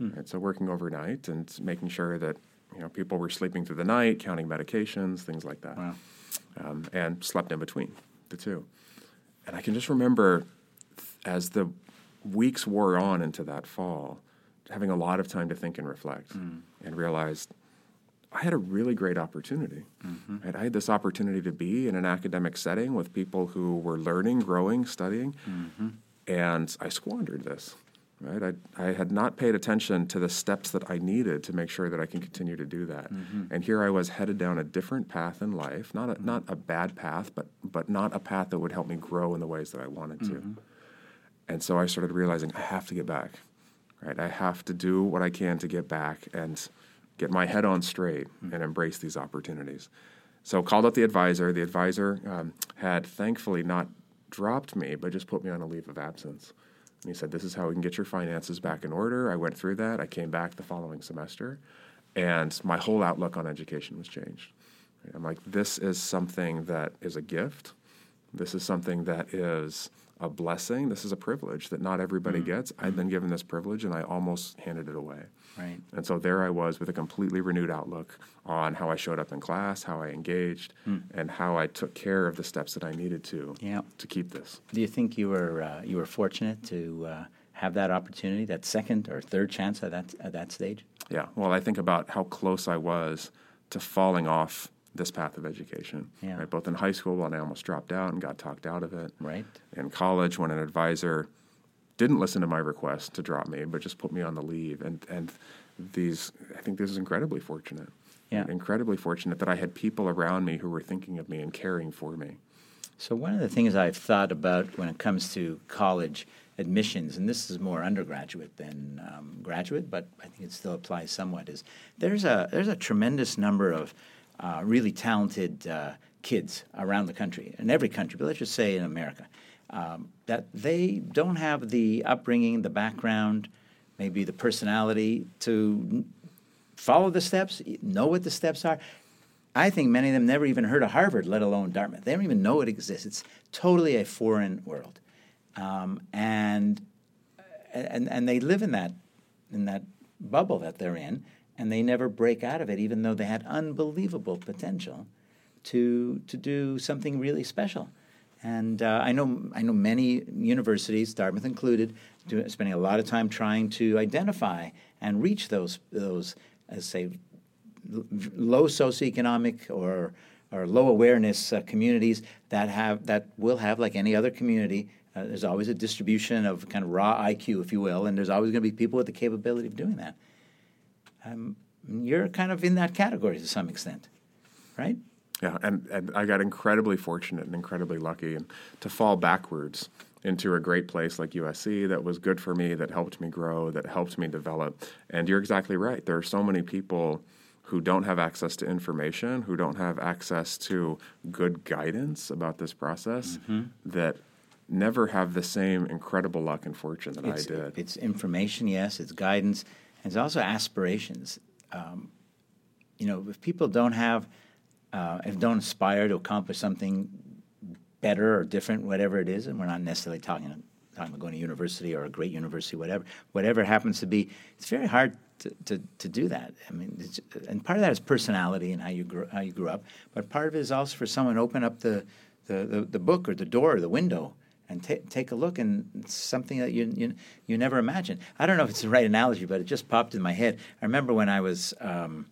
Right, so working overnight and making sure that you know people were sleeping through the night, counting medications, things like that, Wow. um, and slept in between the two. And I can just remember as the weeks wore on into that fall, having a lot of time to think and reflect, mm. and realized I had a really great opportunity. Mm-hmm. Right? I had this opportunity to be in an academic setting with people who were learning, growing, studying, mm-hmm. and I squandered this. Right? I, I had not paid attention to the steps that I needed to make sure that I can continue to do that. Mm-hmm. And here I was headed down a different path in life, not a, not a bad path, but, but not a path that would help me grow in the ways that I wanted to. And so I started realizing I have to get back. Right? I have to do what I can to get back and get my head on straight and embrace these opportunities. So called up the advisor. The advisor um, had thankfully not dropped me, but just put me on a leave of absence. And he said, "This is how we can get your finances back in order." I went through that. I came back the following semester, and my whole outlook on education was changed. I'm like, this is something that is a gift. This is something that is a blessing. This is a privilege that not everybody gets. I've been given this privilege, and I almost handed it away. Right. And so there I was with a completely renewed outlook on how I showed up in class, how I engaged, and how I took care of the steps that I needed to Yeah. to keep this. Do you think you were uh, you were fortunate to uh, have that opportunity, that second or third chance at that at that stage? Yeah. Well, I think about how close I was to falling off this path of education. Yeah. Right? Both in high school when I almost dropped out and got talked out of it. Right. In college when an advisor didn't listen to my request to drop me, but just put me on the leave. And and these I think this is incredibly fortunate. Yeah. Incredibly fortunate that I had people around me who were thinking of me and caring for me. So one of the things I've thought about when it comes to college admissions, and this is more undergraduate than um, graduate, but I think it still applies somewhat, is there's a there's a tremendous number of uh, really talented uh, kids around the country, in every country, but let's just say in America, um, that they don't have the upbringing, the background, maybe the personality to follow the steps, know what the steps are. I think many of them never even heard of Harvard, let alone Dartmouth. They don't even know it exists. It's totally a foreign world, um, and and and they live in that in that bubble that they're in, and they never break out of it, even though they had unbelievable potential to to do something really special. And uh, I know I know many universities, Dartmouth included, do, spending a lot of time trying to identify and reach those those, as say, low socioeconomic or or low awareness uh, communities that have that will have like any other community. Uh, there's always a distribution of kind of raw IQ, if you will, and there's always going to be people with the capability of doing that. Um, you're kind of in that category to some extent, right? Yeah, and, and I got incredibly fortunate and incredibly lucky and to fall backwards into a great place like USC that was good for me, that helped me grow, that helped me develop. And you're exactly right. There are so many people who don't have access to information, who don't have access to good guidance about this process, mm-hmm. that never have the same incredible luck and fortune that it's, I did. It's information, yes, it's guidance, and it's also aspirations. Um, you know, if people don't have, uh, if don't aspire to accomplish something better or different, whatever it is, and we're not necessarily talking talking about going to university or a great university, whatever, whatever happens to be, it's very hard to, to, to do that. I mean, and part of that is personality and how you grew, how you grew up, but part of it is also for someone to open up the, the, the, the book or the door or the window and t- take a look and it's something that you, you you never imagined. I don't know if it's the right analogy, but it just popped in my head. I remember when I was, um,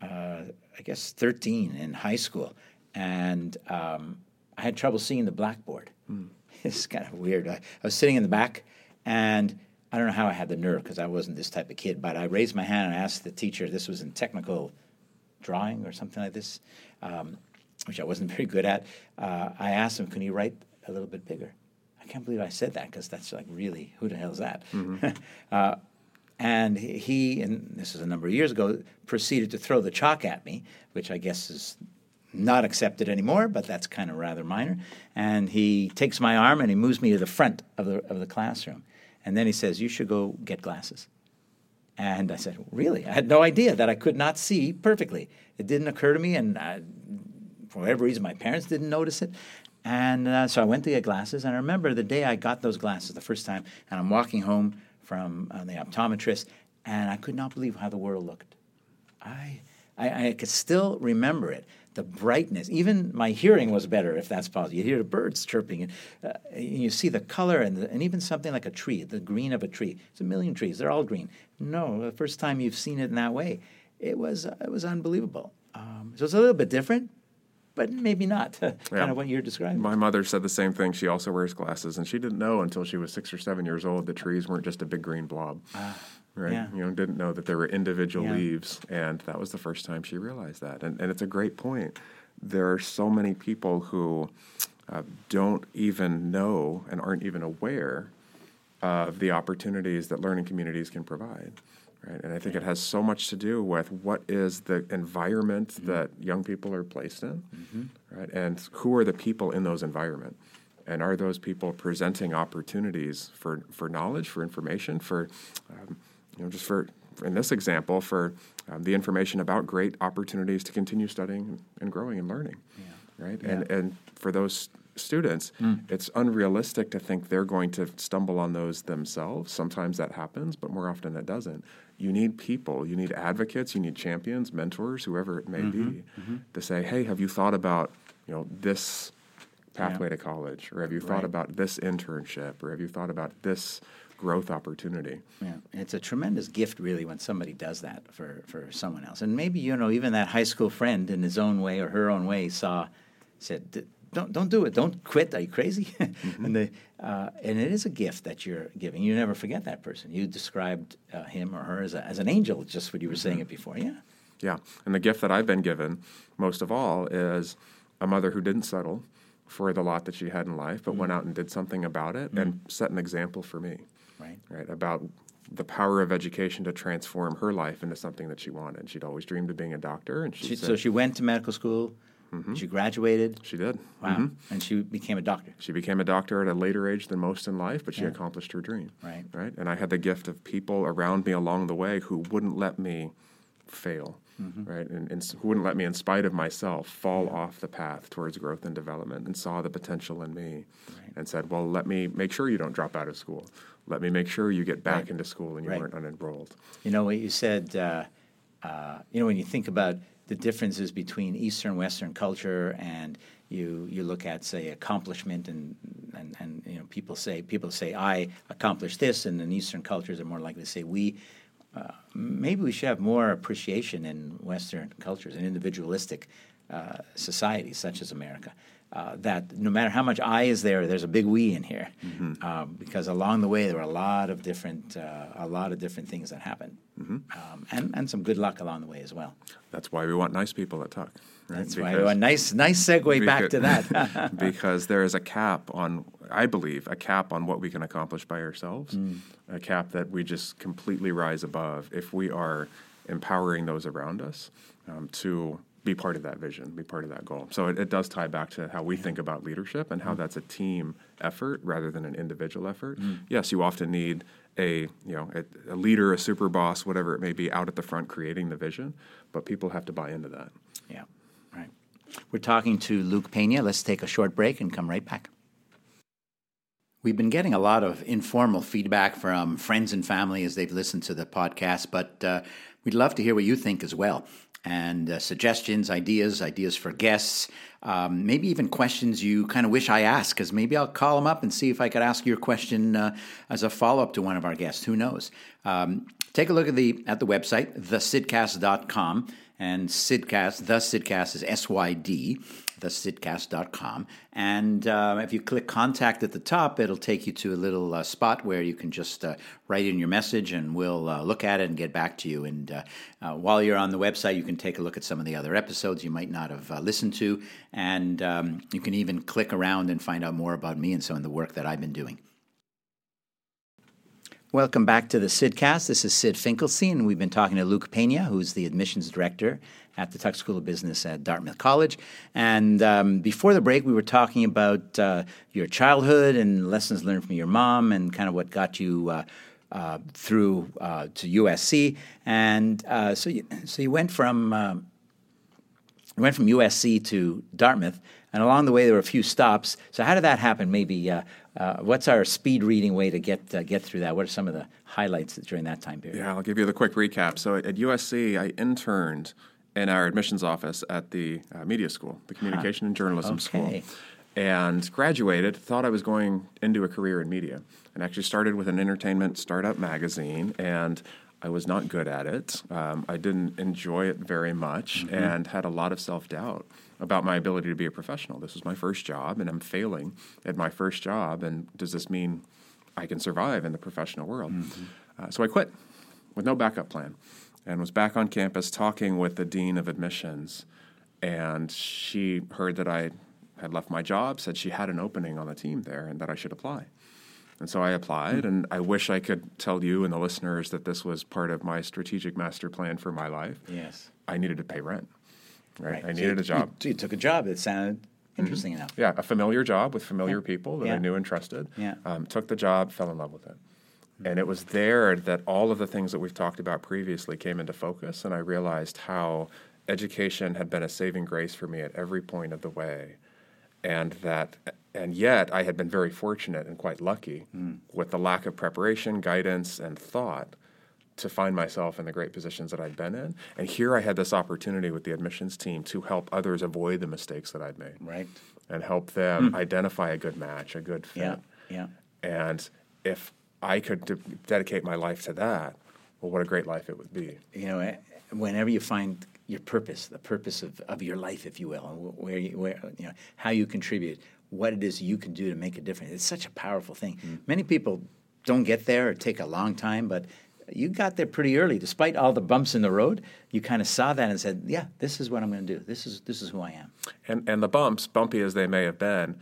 uh, I guess, 13 in high school, and um, I had trouble seeing the blackboard. Mm. It's kind of weird. I, I, was sitting in the back, and I don't know how I had the nerve because I wasn't this type of kid, but I raised my hand and asked the teacher. This was in technical drawing or something like this, um, which I wasn't very good at. Uh, I asked him, "Can you write a little bit bigger?" I can't believe I said that because that's like really who the hell is that? Mm-hmm. uh, and he, and this is a number of years ago, proceeded to throw the chalk at me, which I guess is not accepted anymore, but that's kind of rather minor. And he takes my arm and he moves me to the front of the, of the classroom. And then he says, You should go get glasses. And I said, Really? I had no idea that I could not see perfectly. It didn't occur to me, and I, for whatever reason, my parents didn't notice it. And uh, so I went to get glasses. And I remember the day I got those glasses the first time, and I'm walking home from uh, the optometrist, and I could not believe how the world looked. I, I, I could still remember it the brightness. Even my hearing was better, if that's possible. You hear the birds chirping, and, uh, you see the color, and, the, and even something like a tree, the green of a tree. It's a million trees; they're all green. No, the first time you've seen it in that way, it was it was unbelievable. Um, so it's a little bit different, but maybe not. kind yeah. of what you're describing. My mother said the same thing. She also wears glasses, and she didn't know until she was six or seven years old that trees weren't just a big green blob. Uh, right? Yeah. You know, didn't know that there were individual yeah. leaves, and that was the first time she realized that. And, and it's a great point. There are so many people who uh, don't even know and aren't even aware of the opportunities that learning communities can provide. Right? And I think it has so much to do with what is the environment mm-hmm. that young people are placed in, mm-hmm. right? And who are the people in those environments and are those people presenting opportunities for, for knowledge, for information, for um, you know, just for, in this example, for um, the information about great opportunities to continue studying and growing and learning, yeah. right? Yeah. And and for those students, mm. it's unrealistic to think they're going to stumble on those themselves. Sometimes that happens, but more often it doesn't. You need people, you need advocates, you need champions, mentors, whoever it may mm-hmm. be, mm-hmm. to say, "Hey, have you thought about you know this?" pathway yeah. to college or have you thought right. about this internship or have you thought about this growth opportunity. Yeah, it's a tremendous gift, really, when somebody does that for, for someone else. And maybe you know, even that high school friend, in his own way or her own way, saw, said, "Don't don't do it. Don't quit. Are you crazy?" mm-hmm. and the uh, and it is a gift that you're giving. You never forget that person. You described uh, him or her as, a, as an angel, just what you were mm-hmm. saying it before. Yeah. Yeah, and the gift that I've been given most of all is a mother who didn't settle for the lot that she had in life, but mm-hmm. went out and did something about it and mm-hmm. set an example for me right? Right about the power of education to transform her life into something that she wanted. She'd always dreamed of being a doctor, and she, she said, so she went to medical school. Mm-hmm. She graduated. She did. Wow. Mm-hmm. And she became a doctor. She became a doctor at a later age than most in life, but she yeah. accomplished her dream. Right. Right. And I had the gift of people around me along the way who wouldn't let me fail. Mm-hmm. Right, and, and, who wouldn't let me, in spite of myself, fall yeah. off the path towards growth and development, and saw the potential in me, right. and said, "Well, let me make sure you don't drop out of school let me make sure you get back right. into school and you right. weren't unenrolled. You know what you said. Uh, uh, you know when you think about the differences between Eastern Western culture and you you look at say accomplishment and and, and you know people say people say I accomplished this, and in Eastern cultures are more likely to say we. Uh, maybe we should have more appreciation in Western cultures and individualistic uh, societies such as America. Uh, that no matter how much I is there, there's a big we in here, mm-hmm. um, because along the way there were a lot of different, uh, a lot of different things that happened, mm-hmm. um, and and some good luck along the way as well. That's why we want nice people that talk. Right? That's because, why we want nice, nice segue because, back to that. because there is a cap on, I believe, a cap on what we can accomplish by ourselves, mm. a cap that we just completely rise above if we are empowering those around us um, to be part of that vision, be part of that goal. So it, it does tie back to how we yeah. think about leadership and how mm. that's a team effort rather than an individual effort. Mm. Yes, you often need a you know a, a, leader, a super boss, whatever it may be, out at the front creating the vision, but people have to buy into that. Yeah, right. We're talking to Luke Peña. Let's take a short break and come right back. We've been getting a lot of informal feedback from friends and family as they've listened to the podcast, but uh, we'd love to hear what you think as well and uh, suggestions, ideas, ideas for guests, um, maybe even questions you kind of wish I asked, because maybe I'll call them up and see if I could ask your question uh, as a follow up to one of our guests. Who knows? Um, take a look at the at the website, thesydcast.com, and SydCast, the SydCast is S Y D thesydcast.com. And uh, if you click contact at the top, it'll take you to a little uh, spot where you can just uh, write in your message and we'll uh, look at it and get back to you. And uh, uh, while you're on the website, you can take a look at some of the other episodes you might not have listened to. And um, you can even click around and find out more about me and some of the work that I've been doing. Welcome back to the SydCast. This is Syd Finkelstein. We've been talking to Luke Peña, who's the admissions director at the Tuck School of Business at Dartmouth College. And um, before the break, we were talking about uh, your childhood and lessons learned from your mom and kind of what got you uh, uh, through uh, to USC. And uh, so, you, so you went from um, you went from USC to Dartmouth, and along the way there were a few stops. So how did that happen? Maybe uh, what's our speed reading way to get uh, get through that? What are some of the highlights during that time period? Yeah, I'll give you the quick recap. So at USC, I interned in our admissions office at the uh, media school, the communication huh. and journalism okay. school, and graduated. Thought I was going into a career in media, and actually started with an entertainment startup magazine and. I was not good at it. Um, I didn't enjoy it very much mm-hmm. and had a lot of self doubt about my ability to be a professional. This was my first job, and I'm failing at my first job. And does this mean I can survive in the professional world? Mm-hmm. Uh, so I quit with no backup plan and was back on campus talking with the dean of admissions. And she heard that I had left my job, said she had an opening on the team there and that I should apply. And so I applied, mm-hmm. and I wish I could tell you and the listeners that this was part of my strategic master plan for my life. Yes. I needed to pay rent right? right. I needed so a job. You, you, took a job that sounded mm-hmm. interesting mm-hmm. enough. Yeah, a familiar job with familiar yeah. people that yeah. I knew and trusted. Yeah. Um, took the job, fell in love with it. Mm-hmm. And it was there that all of the things that we've talked about previously came into focus, and I realized how education had been a saving grace for me at every point of the way. And that, and yet I had been very fortunate and quite lucky mm. with the lack of preparation, guidance, and thought to find myself in the great positions that I'd been in. And here I had this opportunity with the admissions team to help others avoid the mistakes that I'd made. Right. And help them mm. identify a good match, a good fit. Yeah. Yeah. And if I could de- dedicate my life to that, well, what a great life it would be. You know, eh, whenever you find your purpose, the purpose of, of your life, if you will, where you, where, you know, how you contribute, what it is you can do to make a difference. It's such a powerful thing. Mm. Many people don't get there or take a long time, but you got there pretty early, despite all the bumps in the road. You kind of saw that and said, "Yeah, this is what I'm going to do. This is this is who I am." And and the bumps, bumpy as they may have been,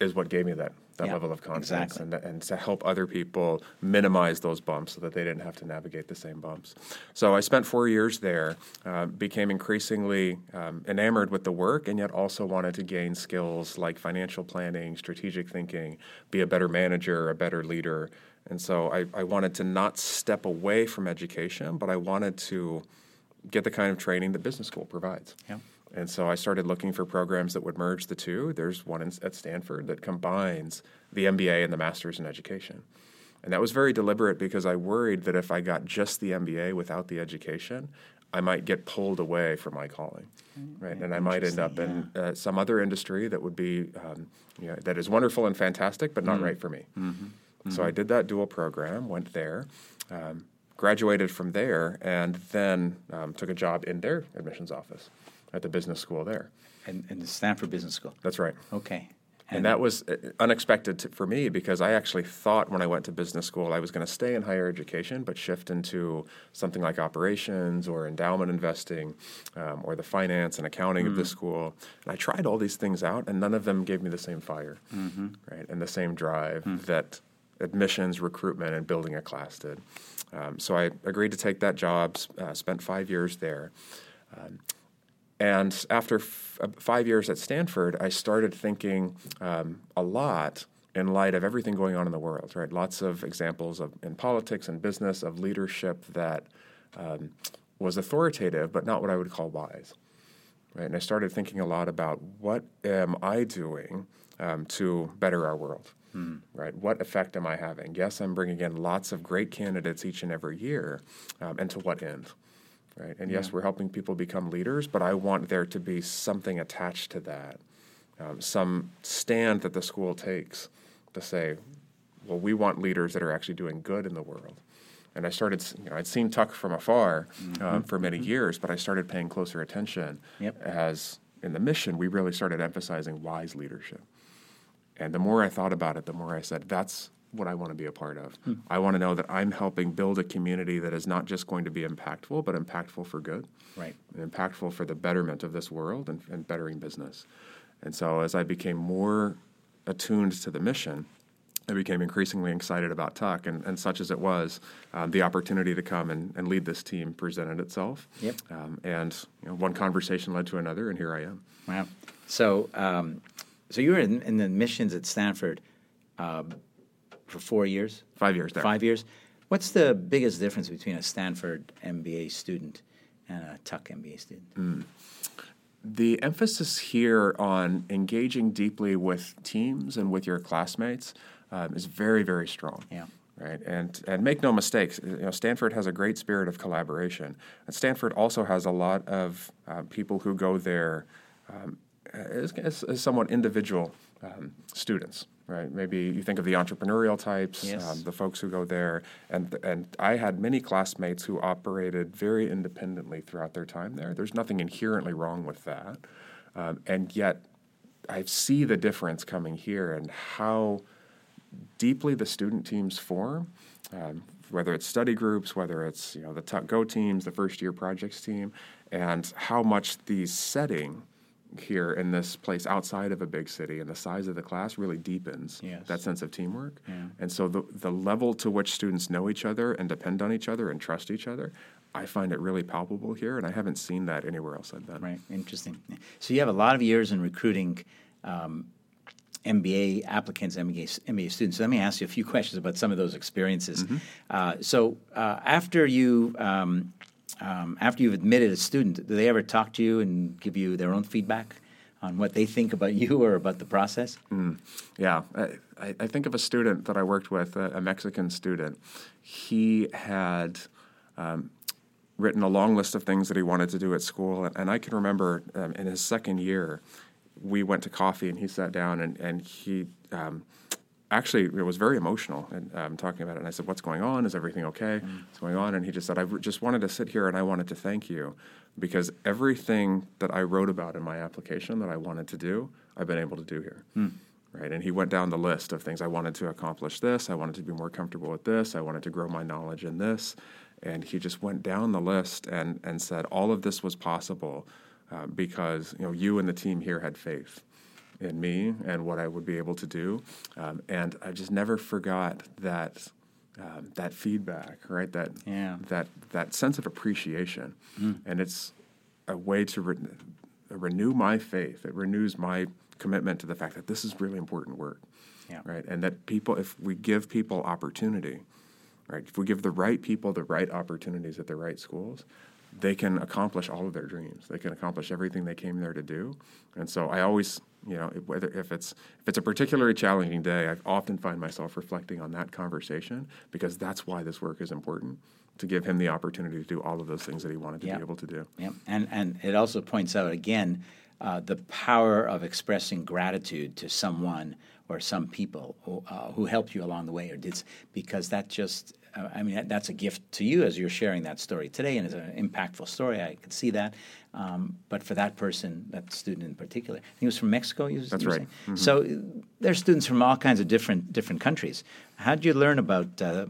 is what gave me that that yeah, level of confidence exactly. and, and to help other people minimize those bumps so that they didn't have to navigate the same bumps. So I spent four years there, uh, became increasingly um, enamored with the work, and yet also wanted to gain skills like financial planning, strategic thinking, be a better manager, a better leader. And so I, I wanted to not step away from education, but I wanted to get the kind of training that business school provides. Yeah. And so I started looking for programs that would merge the two. There's one in, at Stanford that combines the MBA and the master's in education. And that was very deliberate because I worried that if I got just the MBA without the education, I might get pulled away from my calling, right? And I might end up in uh, some other industry that would be, um, you know, that is wonderful and fantastic, but not right for me. So I did that dual program, went there, um, graduated from there, and then um, took a job in their admissions office at the business school there. And, and the Stanford Business School. That's right. Okay. And that was uh, unexpected to, for me because I actually thought when I went to business school I was going to stay in higher education but shift into something like operations or endowment investing um, or the finance and accounting of the school. And I tried all these things out and none of them gave me the same fire, right, and the same drive that admissions, recruitment, and building a class did. Um, so I agreed to take that job, uh, spent five years there. And after f- uh, five years at Stanford, I started thinking um, a lot in light of everything going on in the world, right? Lots of examples of in politics and business of leadership that um, was authoritative, but not what I would call wise, right? And I started thinking a lot about what am I doing um, to better our world, right? What effect am I having? Yes, I'm bringing in lots of great candidates each and every year, um, and to what end? Right? And yes, we're helping people become leaders, but I want there to be something attached to that, um, some stand that the school takes to say, well, we want leaders that are actually doing good in the world. And I started, you know, I'd seen Tuck from afar um, for many years, but I started paying closer attention Yep. as in the mission, we really started emphasizing wise leadership. And the more I thought about it, the more I said, that's what I want to be a part of. I want to know that I'm helping build a community that is not just going to be impactful, but impactful for good, Right. and impactful for the betterment of this world and, and bettering business. And so as I became more attuned to the mission, I became increasingly excited about Tuck, and, and such as it was, um, the opportunity to come and, and lead this team presented itself. Yep. Um, and you know, one conversation led to another, and here I am. Wow. So, um, so you were in, in the missions at Stanford um, for four years, Five years there. five years. What's the biggest difference between a Stanford MBA student and a Tuck MBA student? The emphasis here on engaging deeply with teams and with your classmates um, is very, very strong. Yeah. Right, and and make no mistakes. You know, Stanford has a great spirit of collaboration. And Stanford also has a lot of uh, people who go there um, as, as, as somewhat individual um, students. Right, maybe you think of the entrepreneurial types, Yes. um, the folks who go there, and and I had many classmates who operated very independently throughout their time there. There's nothing inherently wrong with that, um, and yet I see the difference coming here and how deeply the student teams form. Um, whether it's study groups, whether it's you know the Tuck Go teams, the first year projects team, and how much the setting here in this place outside of a big city and the size of the class really deepens Yes. that sense of teamwork. Yeah. And so the, the level to which students know each other and depend on each other and trust each other, I find it really palpable here, and I haven't seen that anywhere else I've been. Right. Interesting. So you have a lot of years in recruiting um, MBA applicants, MBA, MBA students. So let me ask you a few questions about some of those experiences. Uh, so uh, after you um, um, after you've admitted a student, do they ever talk to you and give you their own feedback on what they think about you or about the process? Yeah, I, I- I think of a student that I worked with, a, a Mexican student. He had um, written a long list of things that he wanted to do at school, and, and I can remember um, in his second year, we went to coffee and he sat down and and he. Um, Actually, it was very emotional and um, talking about it. And I said, "What's going on? Is everything okay? What's going on?" And he just said, "I just wanted to sit here and I wanted to thank you because everything that I wrote about in my application that I wanted to do, I've been able to do here." right? And he went down the list of things. I wanted to accomplish this. I wanted to be more comfortable with this. I wanted to grow my knowledge in this. And he just went down the list and, and said all of this was possible uh, because you know you and the team here had faith in me and what I would be able to do. Um, and I just never forgot that um, that feedback, right? That Yeah. that that sense of appreciation, and it's a way to re- renew my faith. It renews my commitment to the fact that this is really important work, Yeah. right? And that people, if we give people opportunity, right? If we give the right people the right opportunities at the right schools, they can accomplish all of their dreams. They can accomplish everything they came there to do. And so I always You know, whether if it's if it's a particularly challenging day, I often find myself reflecting on that conversation because that's why this work is important to give him the opportunity to do all of those things that he wanted to Yeah. be able to do. Yeah, and and it also points out again uh, the power of expressing gratitude to someone or some people who, uh, who helped you along the way or did because that just I mean that's a gift to you as you're sharing that story today and it's an impactful story. I could see that, um, but for that person, that student in particular, he was from Mexico. That's right. saying? So uh, there's students from all kinds of different different countries. How did you learn about uh,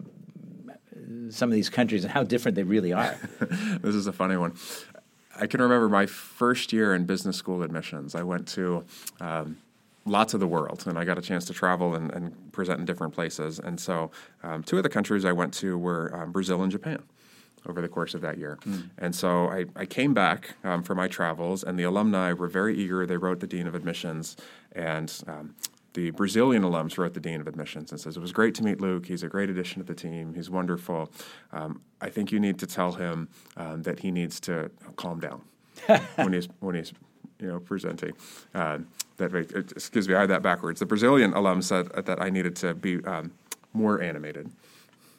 some of these countries and how different they really are? this is a funny one. I can remember my first year in business school admissions. I went to um, lots of the world, and I got a chance to travel and, and present in different places. And so, um, two of the countries I went to were um, Brazil and Japan over the course of that year. And so, I, I came back um, for my travels, and the alumni were very eager. They wrote the dean of admissions, and um, the Brazilian alums wrote the dean of admissions and says it was great to meet Luke. He's a great addition to the team. He's wonderful. Um, I think you need to tell him um, that he needs to calm down when he's when he's you know presenting. Uh, that uh, excuse me, I had that backwards. The Brazilian alum said that I needed to be um, more animated.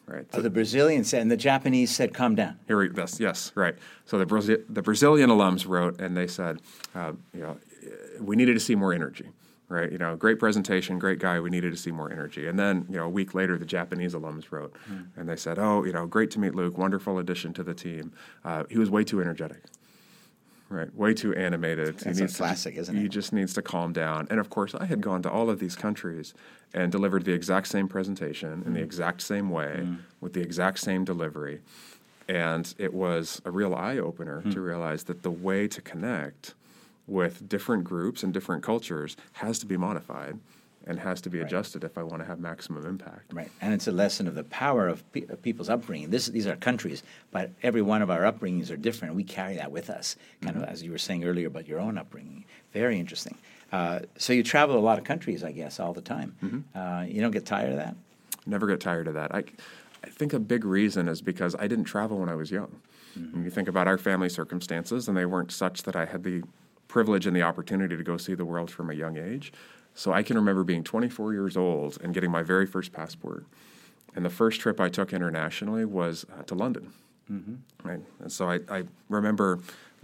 Right. Oh, the Brazilian said, and the Japanese said, "Calm down." Here we this yes right. So the Brazil, the Brazilian alums wrote and they said, uh, you know, we needed to see more energy. Right, you know, great presentation, great guy. We needed to see more energy. And then, you know, a week later, the Japanese alums wrote, and they said, "Oh, you know, great to meet Luke. Wonderful addition to the team. Uh, he was way too energetic, right? Way too animated. That's a classic, isn't it? He just needs to calm down." And of course, I had gone to all of these countries and delivered the exact same presentation in the mm. exact same way mm. with the exact same delivery. And it was a real eye opener to hmm. realize that the way to connect with different groups and different cultures has to be modified and has to be adjusted if I want to have maximum impact. Right, and it's a lesson of the power of, pe- of people's upbringing. This, these are countries, but every one of our upbringings are different. We carry that with us, kind of as you were saying earlier about your own upbringing. Very interesting. Uh, so you travel a lot of countries, I guess, all the time. Uh, you don't get tired of that? Never get tired of that. I, I think a big reason is because I didn't travel when I was young. When you think about our family circumstances, and they weren't such that I had the privilege and the opportunity to go see the world from a young age. So I can remember being 24 years old and getting my very first passport. And the first trip I took internationally was uh, to London. Mm-hmm. Right. And so I, I remember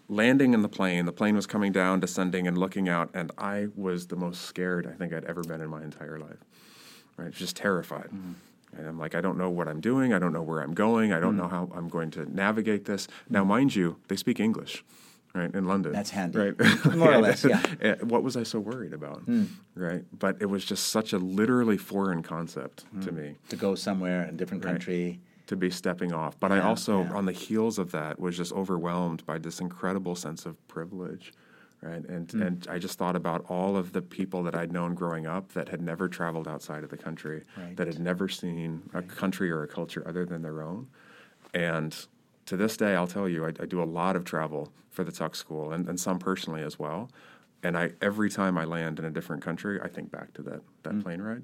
landing in the plane. The plane was coming down, descending, and looking out, and I was the most scared I think I'd ever been in my entire life. Right. Just terrified. Mm-hmm. And I'm like, I don't know what I'm doing. I don't know where I'm going. I don't mm-hmm. know how I'm going to navigate this. Now, mind you, they speak English, right, in London. That's handy. Right. More or less, yeah. What was I so worried about? Right. But it was just such a literally foreign concept to me To go somewhere in a different country. to be stepping off. But I also, yeah. on the heels of that, was just overwhelmed by this incredible sense of privilege, right? And Hmm. and I just thought about all of the people that I'd known growing up that had never traveled outside of the country, Right. that had never seen a country or a culture other than their own, and to this day, I'll tell you, I, I do a lot of travel for the Tuck School, and, and some personally as well. And I every time I land in a different country, I think back to that that Hmm. plane ride,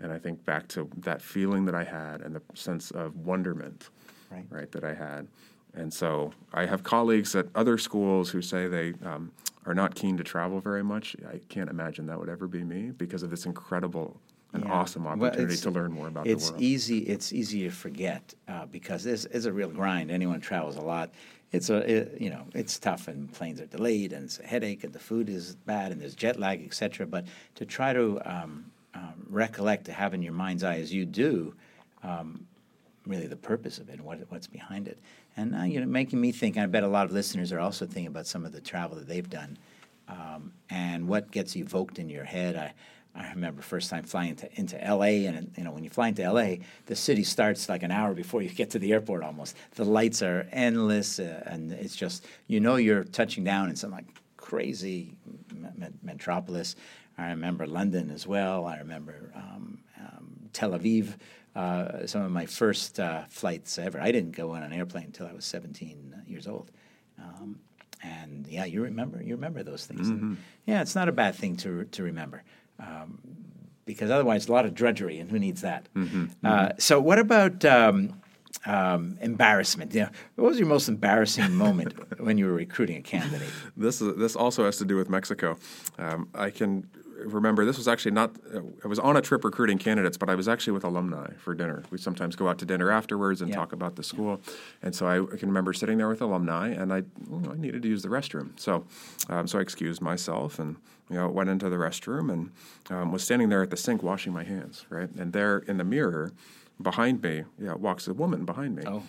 and I think back to that feeling that I had and the sense of wonderment, Right. right, that I had. And so I have colleagues at other schools who say they um, are not keen to travel very much. I can't imagine that would ever be me because of this incredible and Yeah. awesome opportunity it's- to learn more about it's the world. easy. It's easy to forget uh, because it's, it's a real grind. Anyone travels a lot. It's a it, you know it's tough and planes are delayed and it's a headache and the food is bad and there's jet lag etc. But to try to um, um, recollect to have in your mind's eye as you do. Um, really the purpose of it and what, what's behind it. And uh, you know, making me think. I bet a lot of listeners are also thinking about some of the travel that they've done um, and what gets evoked in your head. I, I remember first time flying to, into L.A. and you know when you fly into L.A., the city starts like an hour before you get to the airport. Almost the lights are endless, uh, and it's just you know you're touching down in some like crazy me- me- metropolis. I remember London as well. I remember um, um, Tel Aviv. Uh, some of my first uh, flights ever. I didn't go on an airplane until I was 17 years old. Um, and yeah, you remember you remember those things. And, yeah, it's not a bad thing to to remember, um, because otherwise a lot of drudgery, and who needs that? Uh, so, what about um, um, embarrassment. You know, what was your most embarrassing moment when you were recruiting a candidate? This is, this also has to do with Mexico. Um, I can remember this was actually not uh, I was on a trip recruiting candidates, but I was actually with alumni for dinner. We sometimes go out to dinner afterwards and yeah. talk about the school, and so I, I, can remember sitting there with alumni, and I you know, I needed to use the restroom, so um, so I excused myself and you know went into the restroom and um, was standing there at the sink washing my hands, right, and there in the mirror behind me, yeah, walks a woman behind me. Oh.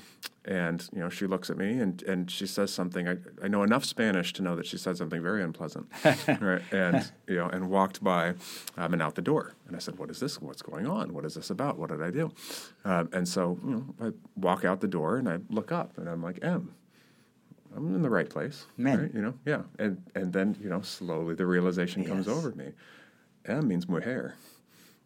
And, you know, she looks at me and, and she says something. I, I know enough Spanish to know that she said something very unpleasant. right? And, you know, and walked by um, and out the door. And I said, What is this? What's going on? What is this about? What did I do? Um, and so, you know, I walk out the door and I look up and I'm like, M. I'm in the right place. Men. Right? You know, yeah. And and then, you know, slowly the realization yes. comes over me. M means mujer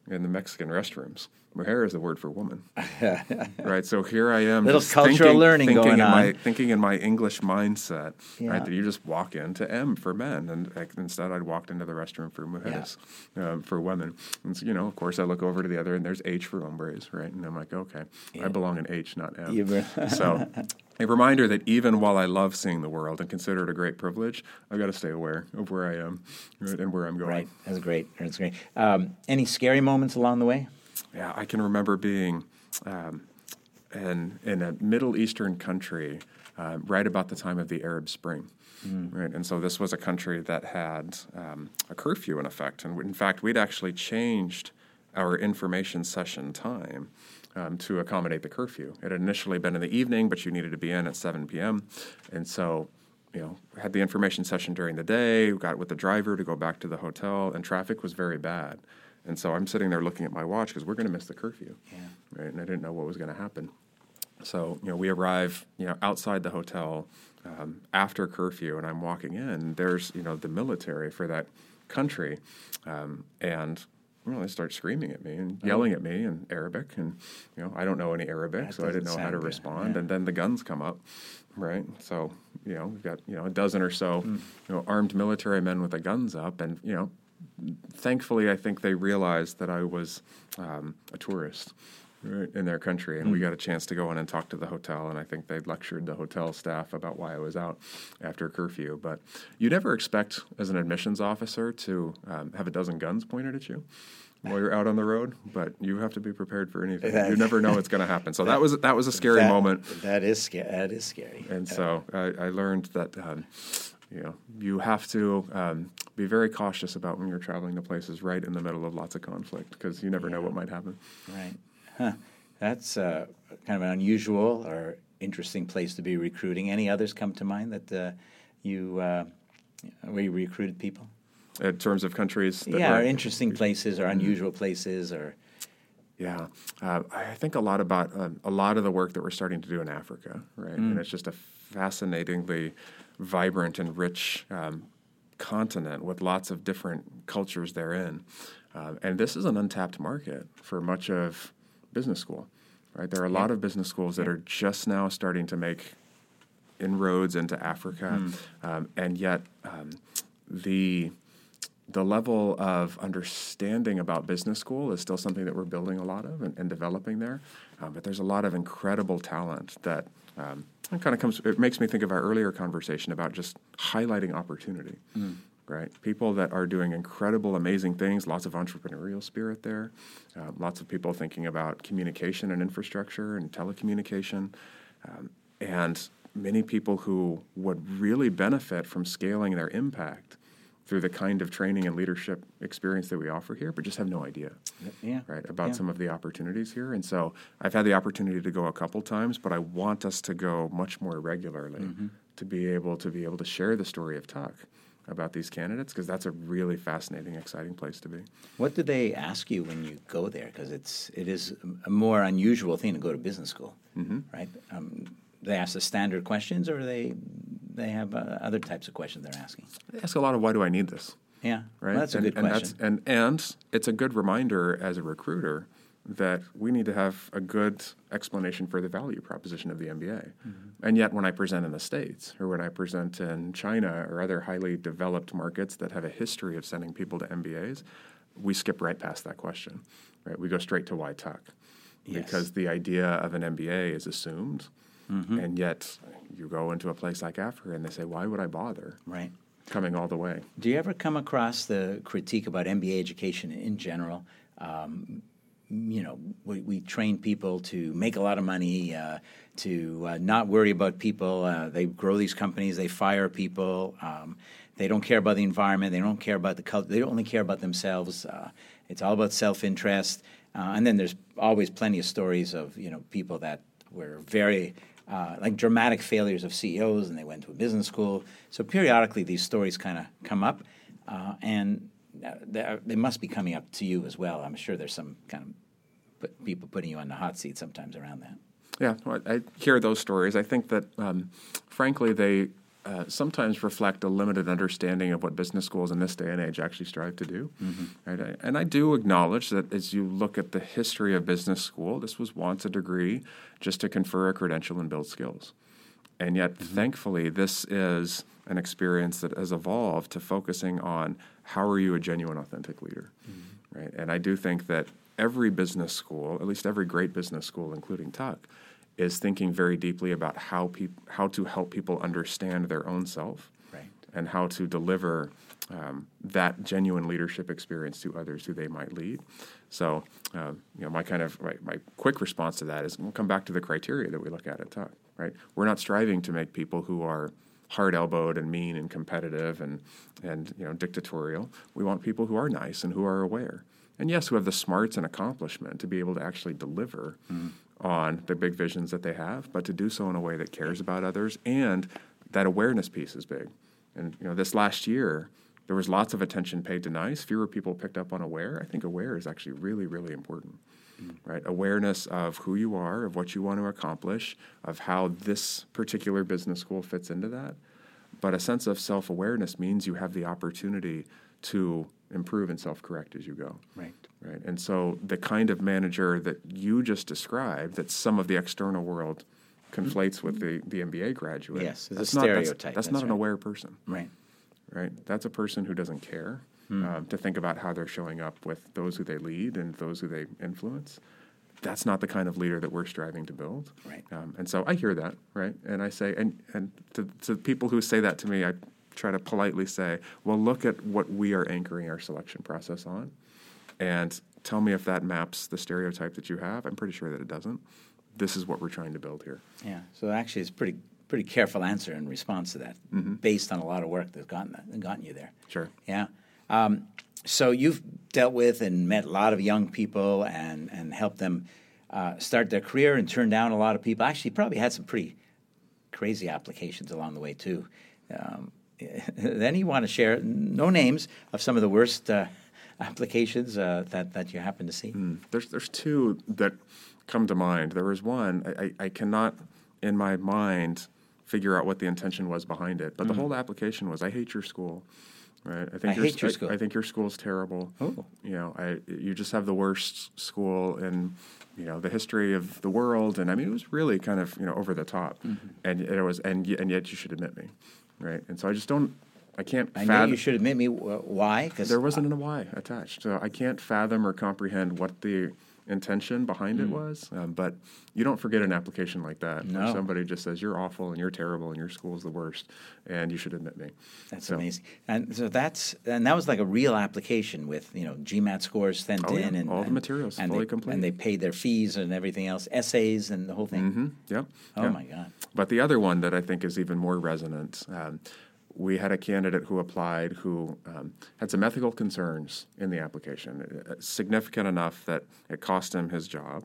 in the Mexican restrooms. Mujer is the word for woman, right? So here I am, little cultural thinking, learning thinking going in on. My, thinking in my English mindset, yeah. right? That you just walk into M for men, and like, instead I'd walked into the restroom for mujeres, yeah. um, for women. And so, you know, of course, I look over to the other, and there's H for hombres, right? And I'm like, okay, yeah. I belong in H, not M. so a reminder that even while I love seeing the world and consider it a great privilege, I've got to stay aware of where I am right, and where I'm going. Right, that's great. That's great. Um, any scary moments along the way? Yeah, I can remember being um, in in a Middle Eastern country uh, right about the time of the Arab Spring. Mm. Right, and so this was a country that had um, a curfew in effect, and in fact, we'd actually changed our information session time um, to accommodate the curfew. It had initially been in the evening, but you needed to be in at 7 p.m. And so, you know, had the information session during the day, got with the driver to go back to the hotel, and traffic was very bad. And so I'm sitting there looking at my watch because we're going to miss the curfew. Yeah. Right. And I didn't know what was going to happen. So, you know, we arrive, you know, outside the hotel um, after curfew, and I'm walking in. There's, you know, the military for that country. Um, and well, they start screaming at me and oh. yelling at me in Arabic, and you know I don't know any Arabic, that so I didn't know how to respond. Yeah. And then the guns come up, right? So you know we've got you know a dozen or so mm. you know armed military men with the guns up, and you know thankfully I think they realized that I was um, a tourist, right, in their country, and mm. we got a chance to go in and talk to the hotel. And I think they lectured the hotel staff about why I was out after curfew. But you never expect, as an admissions officer, to um, have a dozen guns pointed at you while you're out on the road, but you have to be prepared for anything. you never know what's going to happen. So that, was that was a scary that, moment. That is scary. That is scary. And so I, I learned that um, you know you have to um, be very cautious about when you're traveling to places right in the middle of lots of conflict because you never yeah. know what might happen. Right. Huh. That's uh, kind of an unusual or interesting place to be recruiting. Any others come to mind that uh, you uh, where you recruited people? In terms of countries, yeah, or interesting places or mm-hmm. unusual places or. Yeah, uh, I think a lot about um, a lot of the work that we're starting to do in Africa, right? Mm. And it's just a fascinatingly vibrant and rich um, continent with lots of different cultures therein. Uh, and this is an untapped market for much of business school, right? There are a lot of business schools that are just now starting to make inroads into Africa, mm. um, and yet um, the the level of understanding about business school is still something that we're building a lot of and, and developing there. Um, but there's a lot of incredible talent that um, kind of comes. It makes me think of our earlier conversation about just highlighting opportunity. Mm right? People that are doing incredible, amazing things, lots of entrepreneurial spirit there, uh, lots of people thinking about communication and infrastructure and telecommunication, um, and many people who would really benefit from scaling their impact through the kind of training and leadership experience that we offer here, but just have no idea, yeah. right, about yeah. some of the opportunities here. And so I've had the opportunity to go a couple times, but I want us to go much more regularly mm-hmm. to be able to be able to share the story of Tuck about these candidates because that's a really fascinating, exciting place to be. What do they ask you when you go there? Because it's it is a more unusual thing to go to business school, mm-hmm. right? Um, they ask the standard questions, or they they have uh, other types of questions they're asking. They ask a lot of why do I need this? Yeah, right. Well, that's a and, good and question. and and it's a good reminder as a recruiter that we need to have a good explanation for the value proposition of the MBA. Mm-hmm. And yet, when I present in the States or when I present in China or other highly developed markets that have a history of sending people to MBAs, we skip right past that question. Right? We go straight to why Tuck. Yes. because the idea of an MBA is assumed, Mm-hmm. and yet you go into a place like Africa and they say, "Why would I bother Right. coming all the way?" Do you ever come across the critique about MBA education in general? Um, you know, we, we train people to make a lot of money, uh, to uh, not worry about people. Uh, they grow these companies, they fire people. Um, they don't care about the environment. They don't care about the culture. They only care about themselves. Uh, it's all about self-interest. Uh, and then there's always plenty of stories of you know people that were very uh, like dramatic failures of CEOs, and they went to a business school. So periodically, these stories kind of come up, uh, and uh, they must be coming up to you as well. I'm sure there's some kind of put, people putting you on the hot seat sometimes around that. Yeah, well, I hear those stories. I think that, um, frankly, they uh, sometimes reflect a limited understanding of what business schools in this day and age actually strive to do. Mm-hmm. Right? And I do acknowledge that as you look at the history of business school, this was once a degree just to confer a credential and build skills. And yet, mm-hmm. thankfully, this is an experience that has evolved to focusing on how are you a genuine, authentic leader, mm-hmm. right? And I do think that every business school, at least every great business school, including Tuck, is thinking very deeply about how peop- how to help people understand their own self, Right. and how to deliver um, that genuine leadership experience to others who they might lead. So, uh, you know, my kind of right, my quick response to that is we'll come back to the criteria that we look at at Tuck. Right, we're not striving to make people who are hard elbowed and mean and competitive and and you know dictatorial. We want people who are nice and who are aware. And yes, who have the smarts and accomplishment to be able to actually deliver on the big visions that they have, but to do so in a way that cares about others and that awareness piece is big. And you know, this last year, there was lots of attention paid to nice. Fewer people picked up on aware. I think aware is actually really, really important. Mm. Right, awareness of who you are, of what you want to accomplish, of how this particular business school fits into that. But a sense of self awareness means you have the opportunity to improve and self correct as you go. Right. Right. And so the kind of manager that you just described, that some of the external world conflates with the, the MBA graduate. Yes, it's a that's not, stereotype, That's, that's not an aware person. Right. Right. That's a person who doesn't care um, to think about how they're showing up with those who they lead and those who they influence. That's not the kind of leader that we're striving to build. Right. Um, and so I hear that, right? And I say, and, and to, to people who say that to me, I try to politely say, well, look at what we are anchoring our selection process on and tell me if that maps the stereotype that you have. I'm pretty sure that it doesn't. This is what we're trying to build here. Yeah. So actually, it's pretty pretty careful answer in response to that, based on a lot of work that's gotten that, gotten you there. Sure. Yeah. Um, so you've dealt with and met a lot of young people and and helped them uh, start their career and turn down a lot of people. Actually, probably had some pretty crazy applications along the way too. Um, then you want to share no names of some of the worst uh, applications uh, that that you happen to see. There's there's two that come to mind. There was one I, I, I cannot in my mind figure out what the intention was behind it, but the whole application was I hate your school. Right. I think I hate your I, school. I think your school's terrible. Oh. You know, I you just have the worst school in you know the history of the world, and I mean it was really kind of you know over the top, Mm-hmm. and it was and and yet you should admit me, right? And so I just don't. I can't. I know fathom- you should admit me why because there wasn't a Y attached, so I can't fathom or comprehend what the intention behind Hmm. it was. Um, but you don't forget an application like that where somebody just says you're awful and you're terrible and your school's the worst, and you should admit me. That's So- amazing. And so that's and that was like a real application with you know GMAT scores sent Oh, yeah. in and All the materials, and fully they, complete. and they paid their fees and everything else, essays and the whole thing. hmm Yep. Oh Yeah. my God! But the other one that I think is even more resonant, um, we had a candidate who applied who um, had some ethical concerns in the application, uh, significant enough that it cost him his job.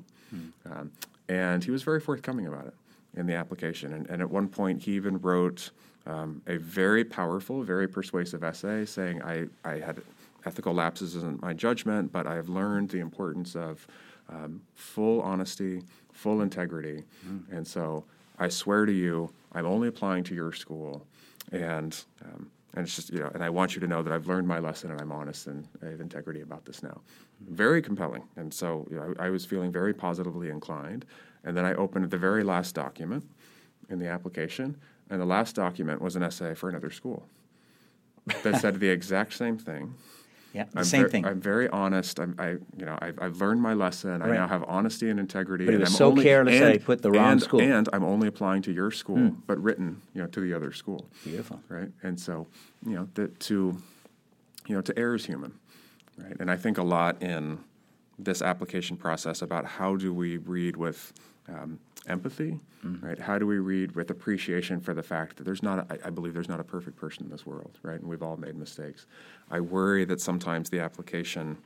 Um, and he was very forthcoming about it in the application. And, and at one point, he even wrote um, a very powerful, very persuasive essay saying, I, I had ethical lapses in my judgment, but I have learned the importance of um, full honesty, full integrity. And so I swear to you, I'm only applying to your school. And, um, and it's just, you know, and I want you to know that I've learned my lesson and I'm honest and I have integrity about this now. Very compelling. And so you know, I, I was feeling very positively inclined. And then I opened the very last document in the application, and the last document was an essay for another school that said the exact same thing Yeah, I'm same ver- thing. I'm very honest. I'm, I, you know, I've, I've learned my lesson. I now have honesty and integrity. But he and I'm so only, careless and, that he put the wrong and, school. And I'm only applying to your school, but written, you know, to the other school. Beautiful. Right. And so, you know, that to, you know, to err is human, right? And I think a lot in this application process about how do we read with um, empathy, Mm-hmm. right? How do we read with appreciation for the fact that there's not, a, I, believe there's not a perfect person in this world, right? And we've all made mistakes. I worry that sometimes the application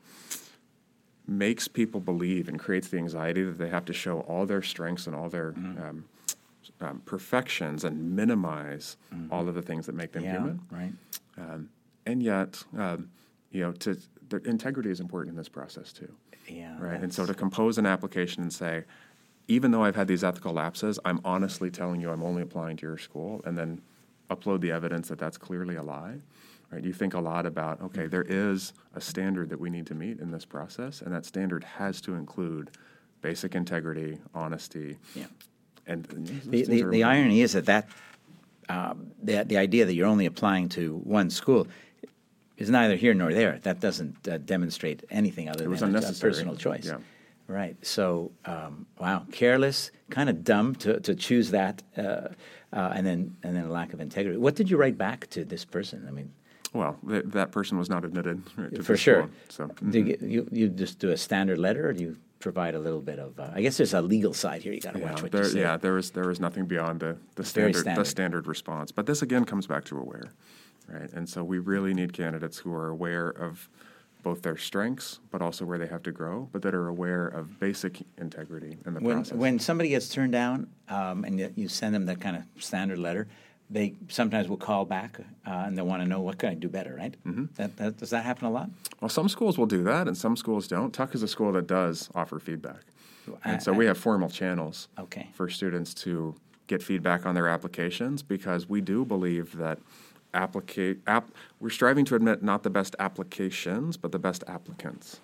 makes people believe and creates the anxiety that they have to show all their strengths and all their Mm-hmm. um, um, perfections and minimize all of the things that make them Mm-hmm. Yeah, human. right. Um, and yet, um, you know, to the integrity is important in this process too, Yeah. right? And so to compose an application and say, even though I've had these ethical lapses, I'm honestly telling you I'm only applying to your school, and then upload the evidence that that's clearly a lie. Right? You think a lot about okay, there is a standard that we need to meet in this process, and that standard has to include basic integrity, honesty, Yeah. and The, the, the irony is that that um, the, the idea that you're only applying to one school is neither here nor there. That doesn't uh, demonstrate anything other was than a- a unnecessary. personal choice. Yeah. Right. So, um, wow, careless, kind of dumb to, to choose that, uh, uh, and then and then a lack of integrity. What did you write back to this person? I mean, Well, th- that person was not admitted right, to for the sure. So do you, get- you you just do a standard letter, or do you provide a little bit of? Uh, I guess there's a legal side here. You got to Yeah, watch what there, you say. yeah, there was there was nothing beyond the, the standard, standard. the standard response. But this again comes back to aware, right? And so we really need candidates who are aware of both their strengths, but also where they have to grow, but that are aware of basic integrity in the when process. when somebody gets turned down um, and you, you send them that kind of standard letter, they sometimes will call back uh, and they want to know what can I do better, right? Mm-hmm. That, that, does that happen a lot? well, some schools will do that, and some schools don't. Tuck is a school that does offer feedback, and so I- we have formal channels Okay. for students to get feedback on their applications because we do believe that applicate app we're striving to admit not the best applications but the best applicants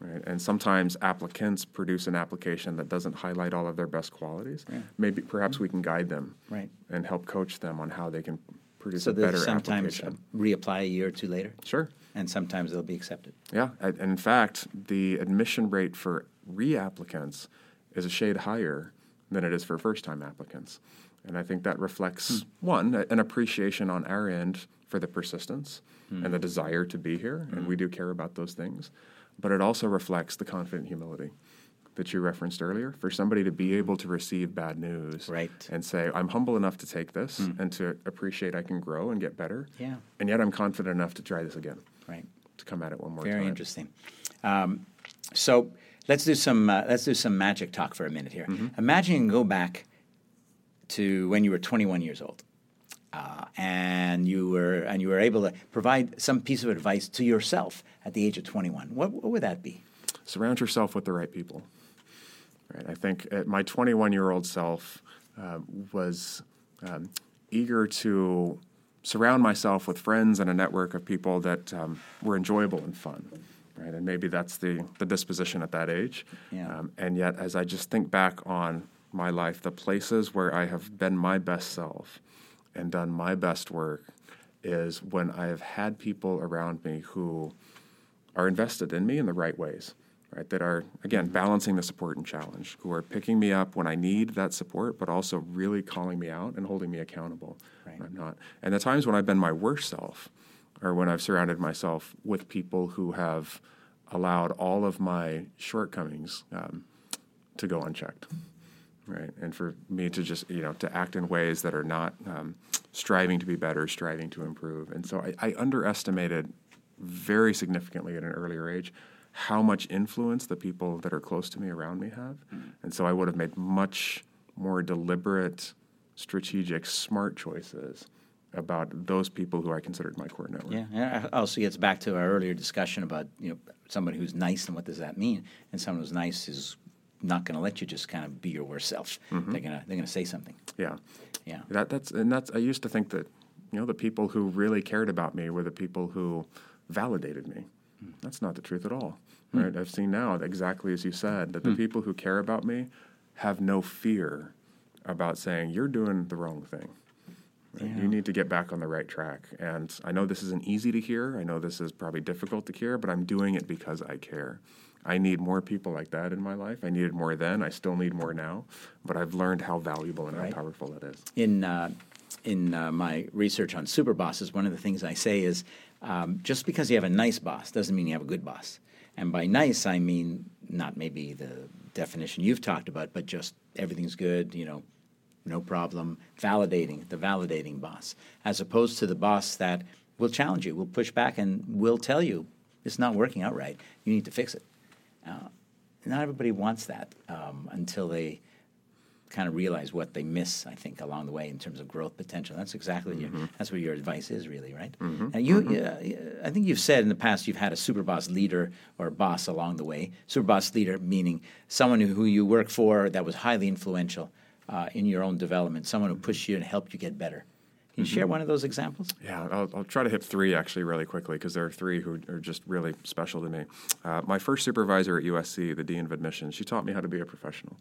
right? And sometimes applicants produce an application that doesn't highlight all of their best qualities. Maybe perhaps we can guide them Right. and help coach them on how they can produce So a better sometimes application. reapply a year or two later, sure. And sometimes they'll be accepted. yeah, and in fact, the admission rate for reapplicants is a shade higher than it is for first-time applicants, and I think that reflects hmm. one an appreciation on our end for the persistence and the hmm. desire to be here, and we hmm. do care about those things, but it also reflects the confident humility that you referenced earlier. For somebody to be able to receive bad news, Right. and say, "I'm humble enough to take this and to appreciate I can grow and get better," Yeah. and yet I'm confident enough to try this again, Right. to come at it one more Very time. Very interesting. Um, so let's do some uh, let's do some magic talk for a minute here. Mm-hmm. Imagine you can go back to when you were 21 years old, uh, and you were and you were able to provide some piece of advice to yourself at the age of 21. What, what would that be? surround yourself with the right people. Right. I think uh, my 21 year old self uh, was um, eager to surround myself with friends and a network of people that um, were enjoyable and fun. Right. And maybe that's the, the disposition at that age. Yeah. Um, and yet, as I just think back on my life, the places where I have been my best self and done my best work is when I have had people around me who are invested in me in the right ways, right? That are, again, balancing the support and challenge, who are picking me up when I need that support, but also really calling me out and holding me accountable Right. I'm not. And the times when I've been my worst self are when I've surrounded myself with people who have allowed all of my shortcomings um, to go unchecked. Right, and for me to just you know to act in ways that are not um, striving to be better, striving to improve, and so I, I underestimated very significantly at an earlier age how much influence the people that are close to me around me have, and so I would have made much more deliberate, strategic, smart choices about those people who I considered my core network. Yeah, and it also gets back to our earlier discussion about you know somebody who's nice and what does that mean? And someone who's nice is not going to let you just kind of be your worst self. Mm-hmm. They're gonna they're gonna say something. Yeah. Yeah. That that's and that's I used to think that you know the people who really cared about me were the people who validated me. Hmm. That's not the truth at all. Hmm. Right? I've seen now exactly as you said that the hmm. people who care about me have no fear about saying you're doing the wrong thing. Right? You need to get back on the right track. And I know this isn't easy to hear. I know this is probably difficult to hear, but I'm doing it because I care. I need more people like that in my life. I needed more then. I still need more now. But I've learned how valuable and Right. how powerful it is. in uh, in uh, my research on Superbosses, one of the things I say is um, just because you have a nice boss doesn't mean you have a good boss. And by nice, I mean not maybe the definition you've talked about, but just everything's good, you know, no problem, validating, the validating boss, as opposed to the boss that will challenge you, will push back, and will tell you it's not working out right. You need to fix it. Uh, not everybody wants that um, until they kind of realize what they miss. I think along the way in terms of growth potential. That's exactly your, that's what your advice is, really, right? Now you, uh, I think you've said in the past you've had a super boss leader or boss along the way. Super boss leader meaning someone who you work for that was highly influential uh, in your own development, someone who pushed you and helped you get better. Can you share one of those examples? Yeah, I'll, I'll try to hit three actually really quickly because there are three who are just really special to me. Uh, my first supervisor at USC, the dean of admissions, she taught me how to be a professional,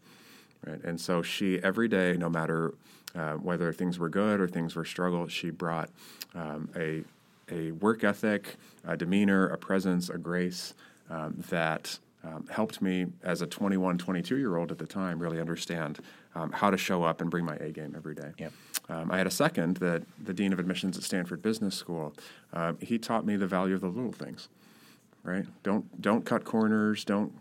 right? And so she every day, no matter uh, whether things were good or things were struggle, she brought um, a a work ethic, a demeanor, a presence, a grace um, that um, helped me as a 21, 22 year old at the time really understand um, how to show up and bring my A game every day. Yep. Um, I had a second that the dean of admissions at Stanford Business School. Uh, he taught me the value of the little things. Right? Don't don't cut corners. Don't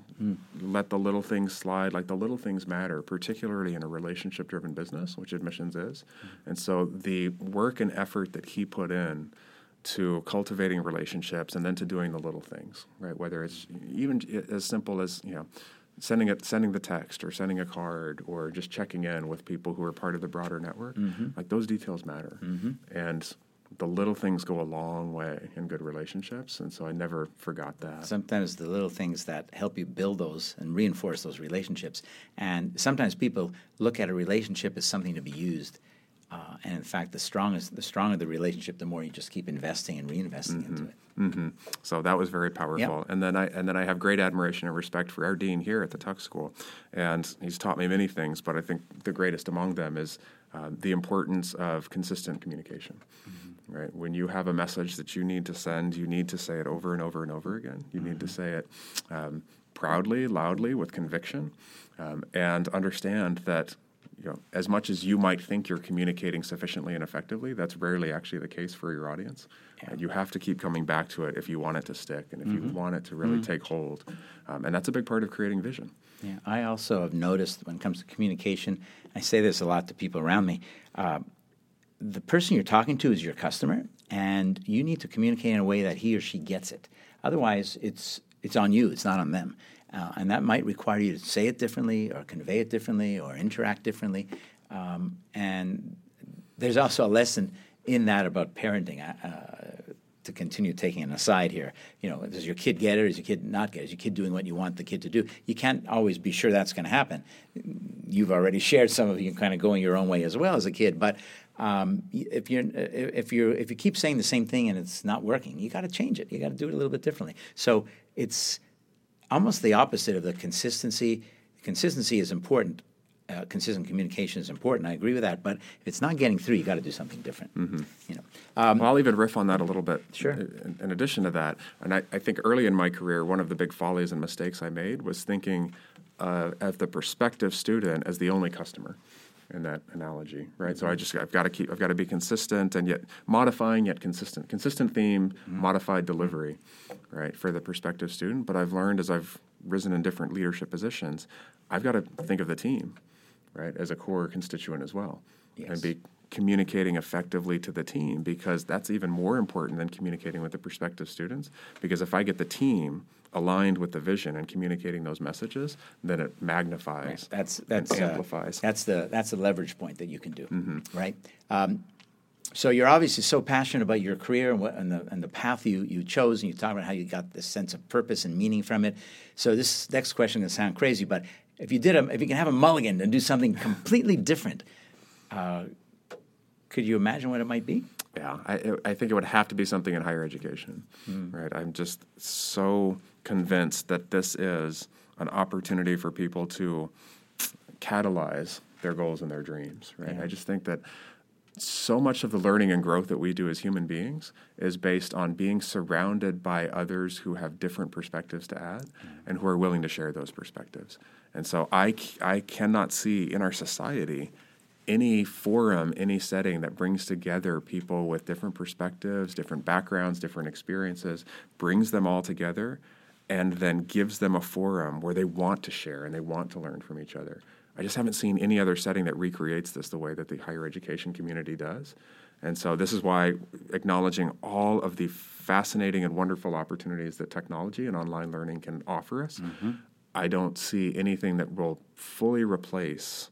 let the little things slide. Like the little things matter, particularly in a relationship-driven business, which admissions is. And so the work and effort that he put in to cultivating relationships and then to doing the little things, right? Whether it's even as simple as you know sending it, sending the text, or sending a card, or just checking in with people who are part of the broader network. Mm-hmm. Like those details matter, mm-hmm. and the little things go a long way in good relationships. And so I never forgot that. sometimes the little things that help you build those and reinforce those relationships. And sometimes people look at a relationship as something to be used. Uh, and in fact, the strongest, the stronger the relationship, the more you just keep investing and reinvesting into it. hmm So that was very powerful. And then I and then I have great admiration and respect for our dean here at the Tuck School, and he's taught me many things. But I think the greatest among them is uh, the importance of consistent communication. Right? When you have a message that you need to send, you need to say it over and over and over again. You need to say it um, proudly, loudly, with conviction, um, and understand that you know, as much as you might think you're communicating sufficiently and effectively, that's rarely actually the case for your audience. And you have to keep coming back to it if you want it to stick and if you want it to really take hold. Um, and that's a big part of creating vision. Yeah, I also have noticed when it comes to communication, I say this a lot to people around me. Uh, the person you're talking to is your customer, and you need to communicate in a way that he or she gets it. Otherwise, it's it's on you. It's not on them, uh, and that might require you to say it differently, or convey it differently, or interact differently. Um, and there's also a lesson in that about parenting. Uh, to continue taking an aside here, you know, does your kid get it? Does your kid not get it? Is your kid doing what you want the kid to do? You can't always be sure that's going to happen. You've already shared some of you kind of going your own way as well as a kid, but um, if you're if you if you keep saying the same thing and it's not working, you got to change it. You got to do it a little bit differently. So it's almost the opposite of the consistency. Consistency is important. Uh, consistent communication is important. I agree with that. But if it's not getting through, you got to do something different. You know, um, well, I'll even riff on that a little bit. Sure. In, in addition to that, and I, I think early in my career, one of the big follies and mistakes I made was thinking uh, of the prospective student as the only customer in that analogy, right? So I mm-hmm. just I've got to keep I've got to be consistent and yet modifying yet consistent. Consistent theme, mm-hmm. modified mm-hmm. delivery, right, for the prospective student. But I've learned as I've risen in different leadership positions, I've got to think of the team, right, as a core constituent as well, Yes. and be communicating effectively to the team because that's even more important than communicating with the prospective students. Because if I get the team aligned with the vision and communicating those messages, then it magnifies. that's and that's uh, amplifies. that's the that's the leverage point that you can do, right? Um, so you're obviously so passionate about your career and, what, and the and the path you, you chose, and you talk about how you got this sense of purpose and meaning from it. So this next question is going to sound crazy, but if you did a, if you can have a mulligan and do something completely different, uh, could you imagine what it might be? Yeah, I, I think it would have to be something in higher education, right? I'm just so convinced that this is an opportunity for people to catalyze their goals and their dreams, right? I just think that so much of the learning and growth that we do as human beings is based on being surrounded by others who have different perspectives to add mm-hmm. and who are willing to share those perspectives. And so I, I cannot see in our society any forum, any setting that brings together people with different perspectives, different backgrounds, different experiences, brings them all together, and then gives them a forum where they want to share and they want to learn from each other. I just haven't seen any other setting that recreates this the way that the higher education community does. And so, this is why acknowledging all of the fascinating and wonderful opportunities that technology and online learning can offer us, mm-hmm. I don't see anything that will fully replace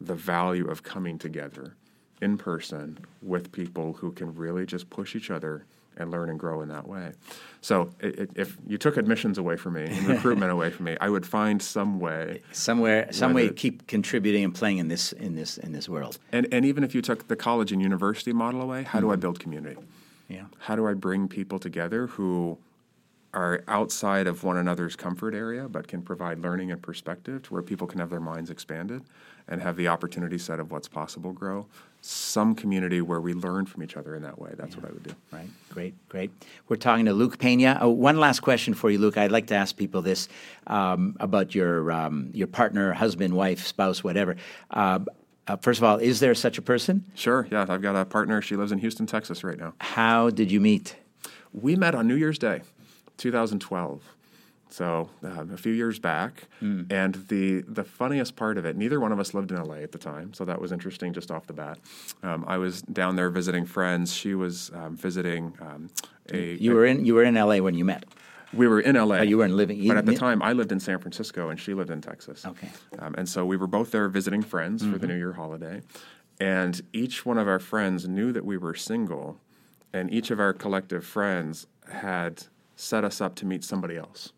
the value of coming together in person with people who can really just push each other and learn and grow in that way. So it, if you took admissions away from me and recruitment away from me, I would find some way somewhere some way to keep contributing and playing in this in this in this world. And and even if you took the college and university model away, how mm-hmm. do I mm-hmm. build community? Yeah. How do I bring people together who are outside of one another's comfort area but can provide learning and perspective to where people can have their minds expanded and have the opportunity set of what's possible grow some community where we learn from each other in that way. That's yeah. what I would do. Right. Great. Great. We're talking to Luke Peña. Oh, one last question for you, Luke. I'd like to ask people this um, about your um, your partner, husband, wife, spouse, whatever. Uh, uh, first of all, is there such a person? Sure. Yeah, I've got a partner. She lives in Houston, Texas, right now. How did you meet? We met on New Year's Day, 2012 so um, a few years back. Mm. And the the funniest part of it, neither one of us lived in LA at the time, so that was interesting just off the bat. Um, I was down there visiting friends. She was um, visiting um, a. You were in you were in LA when you met. We were in LA. Oh, you weren't living. But at the time, I lived in San Francisco and she lived in Texas. Okay. Um, and so we were both there visiting friends mm-hmm. for the mm-hmm. New Year holiday. And each one of our friends knew that we were single, and each of our collective friends had set us up to meet somebody else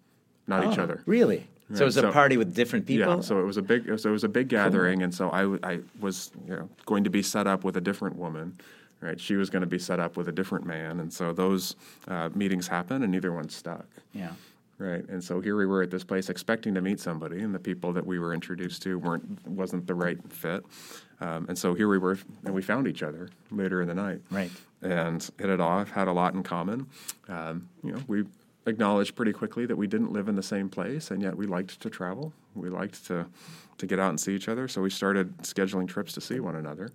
not oh, each other. Really? Right. So it was a party with different people. Yeah. So it was a big. So it was a big gathering, and so I, I was you know, going to be set up with a different woman. Right. She was going to be set up with a different man, and so those uh, meetings happened, and neither one stuck. Yeah. Right. And so here we were at this place expecting to meet somebody, and the people that we were introduced to weren't wasn't the right fit. Um, and so here we were, and we found each other later in the night. Right. And hit it off, had a lot in common. Um, you know, we acknowledged pretty quickly that we didn't live in the same place, and yet we liked to travel. We liked to to get out and see each other. So we started scheduling trips to see one another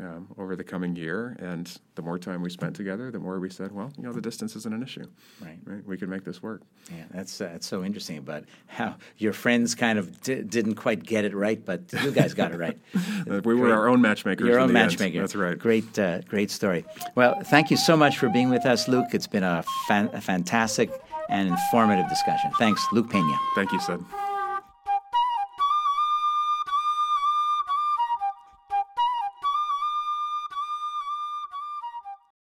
um, over the coming year. And the more time we spent together, the more we said, well, you know, the distance isn't an issue. Right. Right. We can make this work. Yeah, that's uh, that's so interesting about how your friends kind of d- didn't quite get it right, but you guys got it right. we great. were our own matchmakers. Your own matchmaker. That's right. Great, uh, great story. Well, thank you so much for being with us, Luke. It's been a, fan- a fantastic and informative discussion. Thanks, Luke Peña. Thank you, Syd.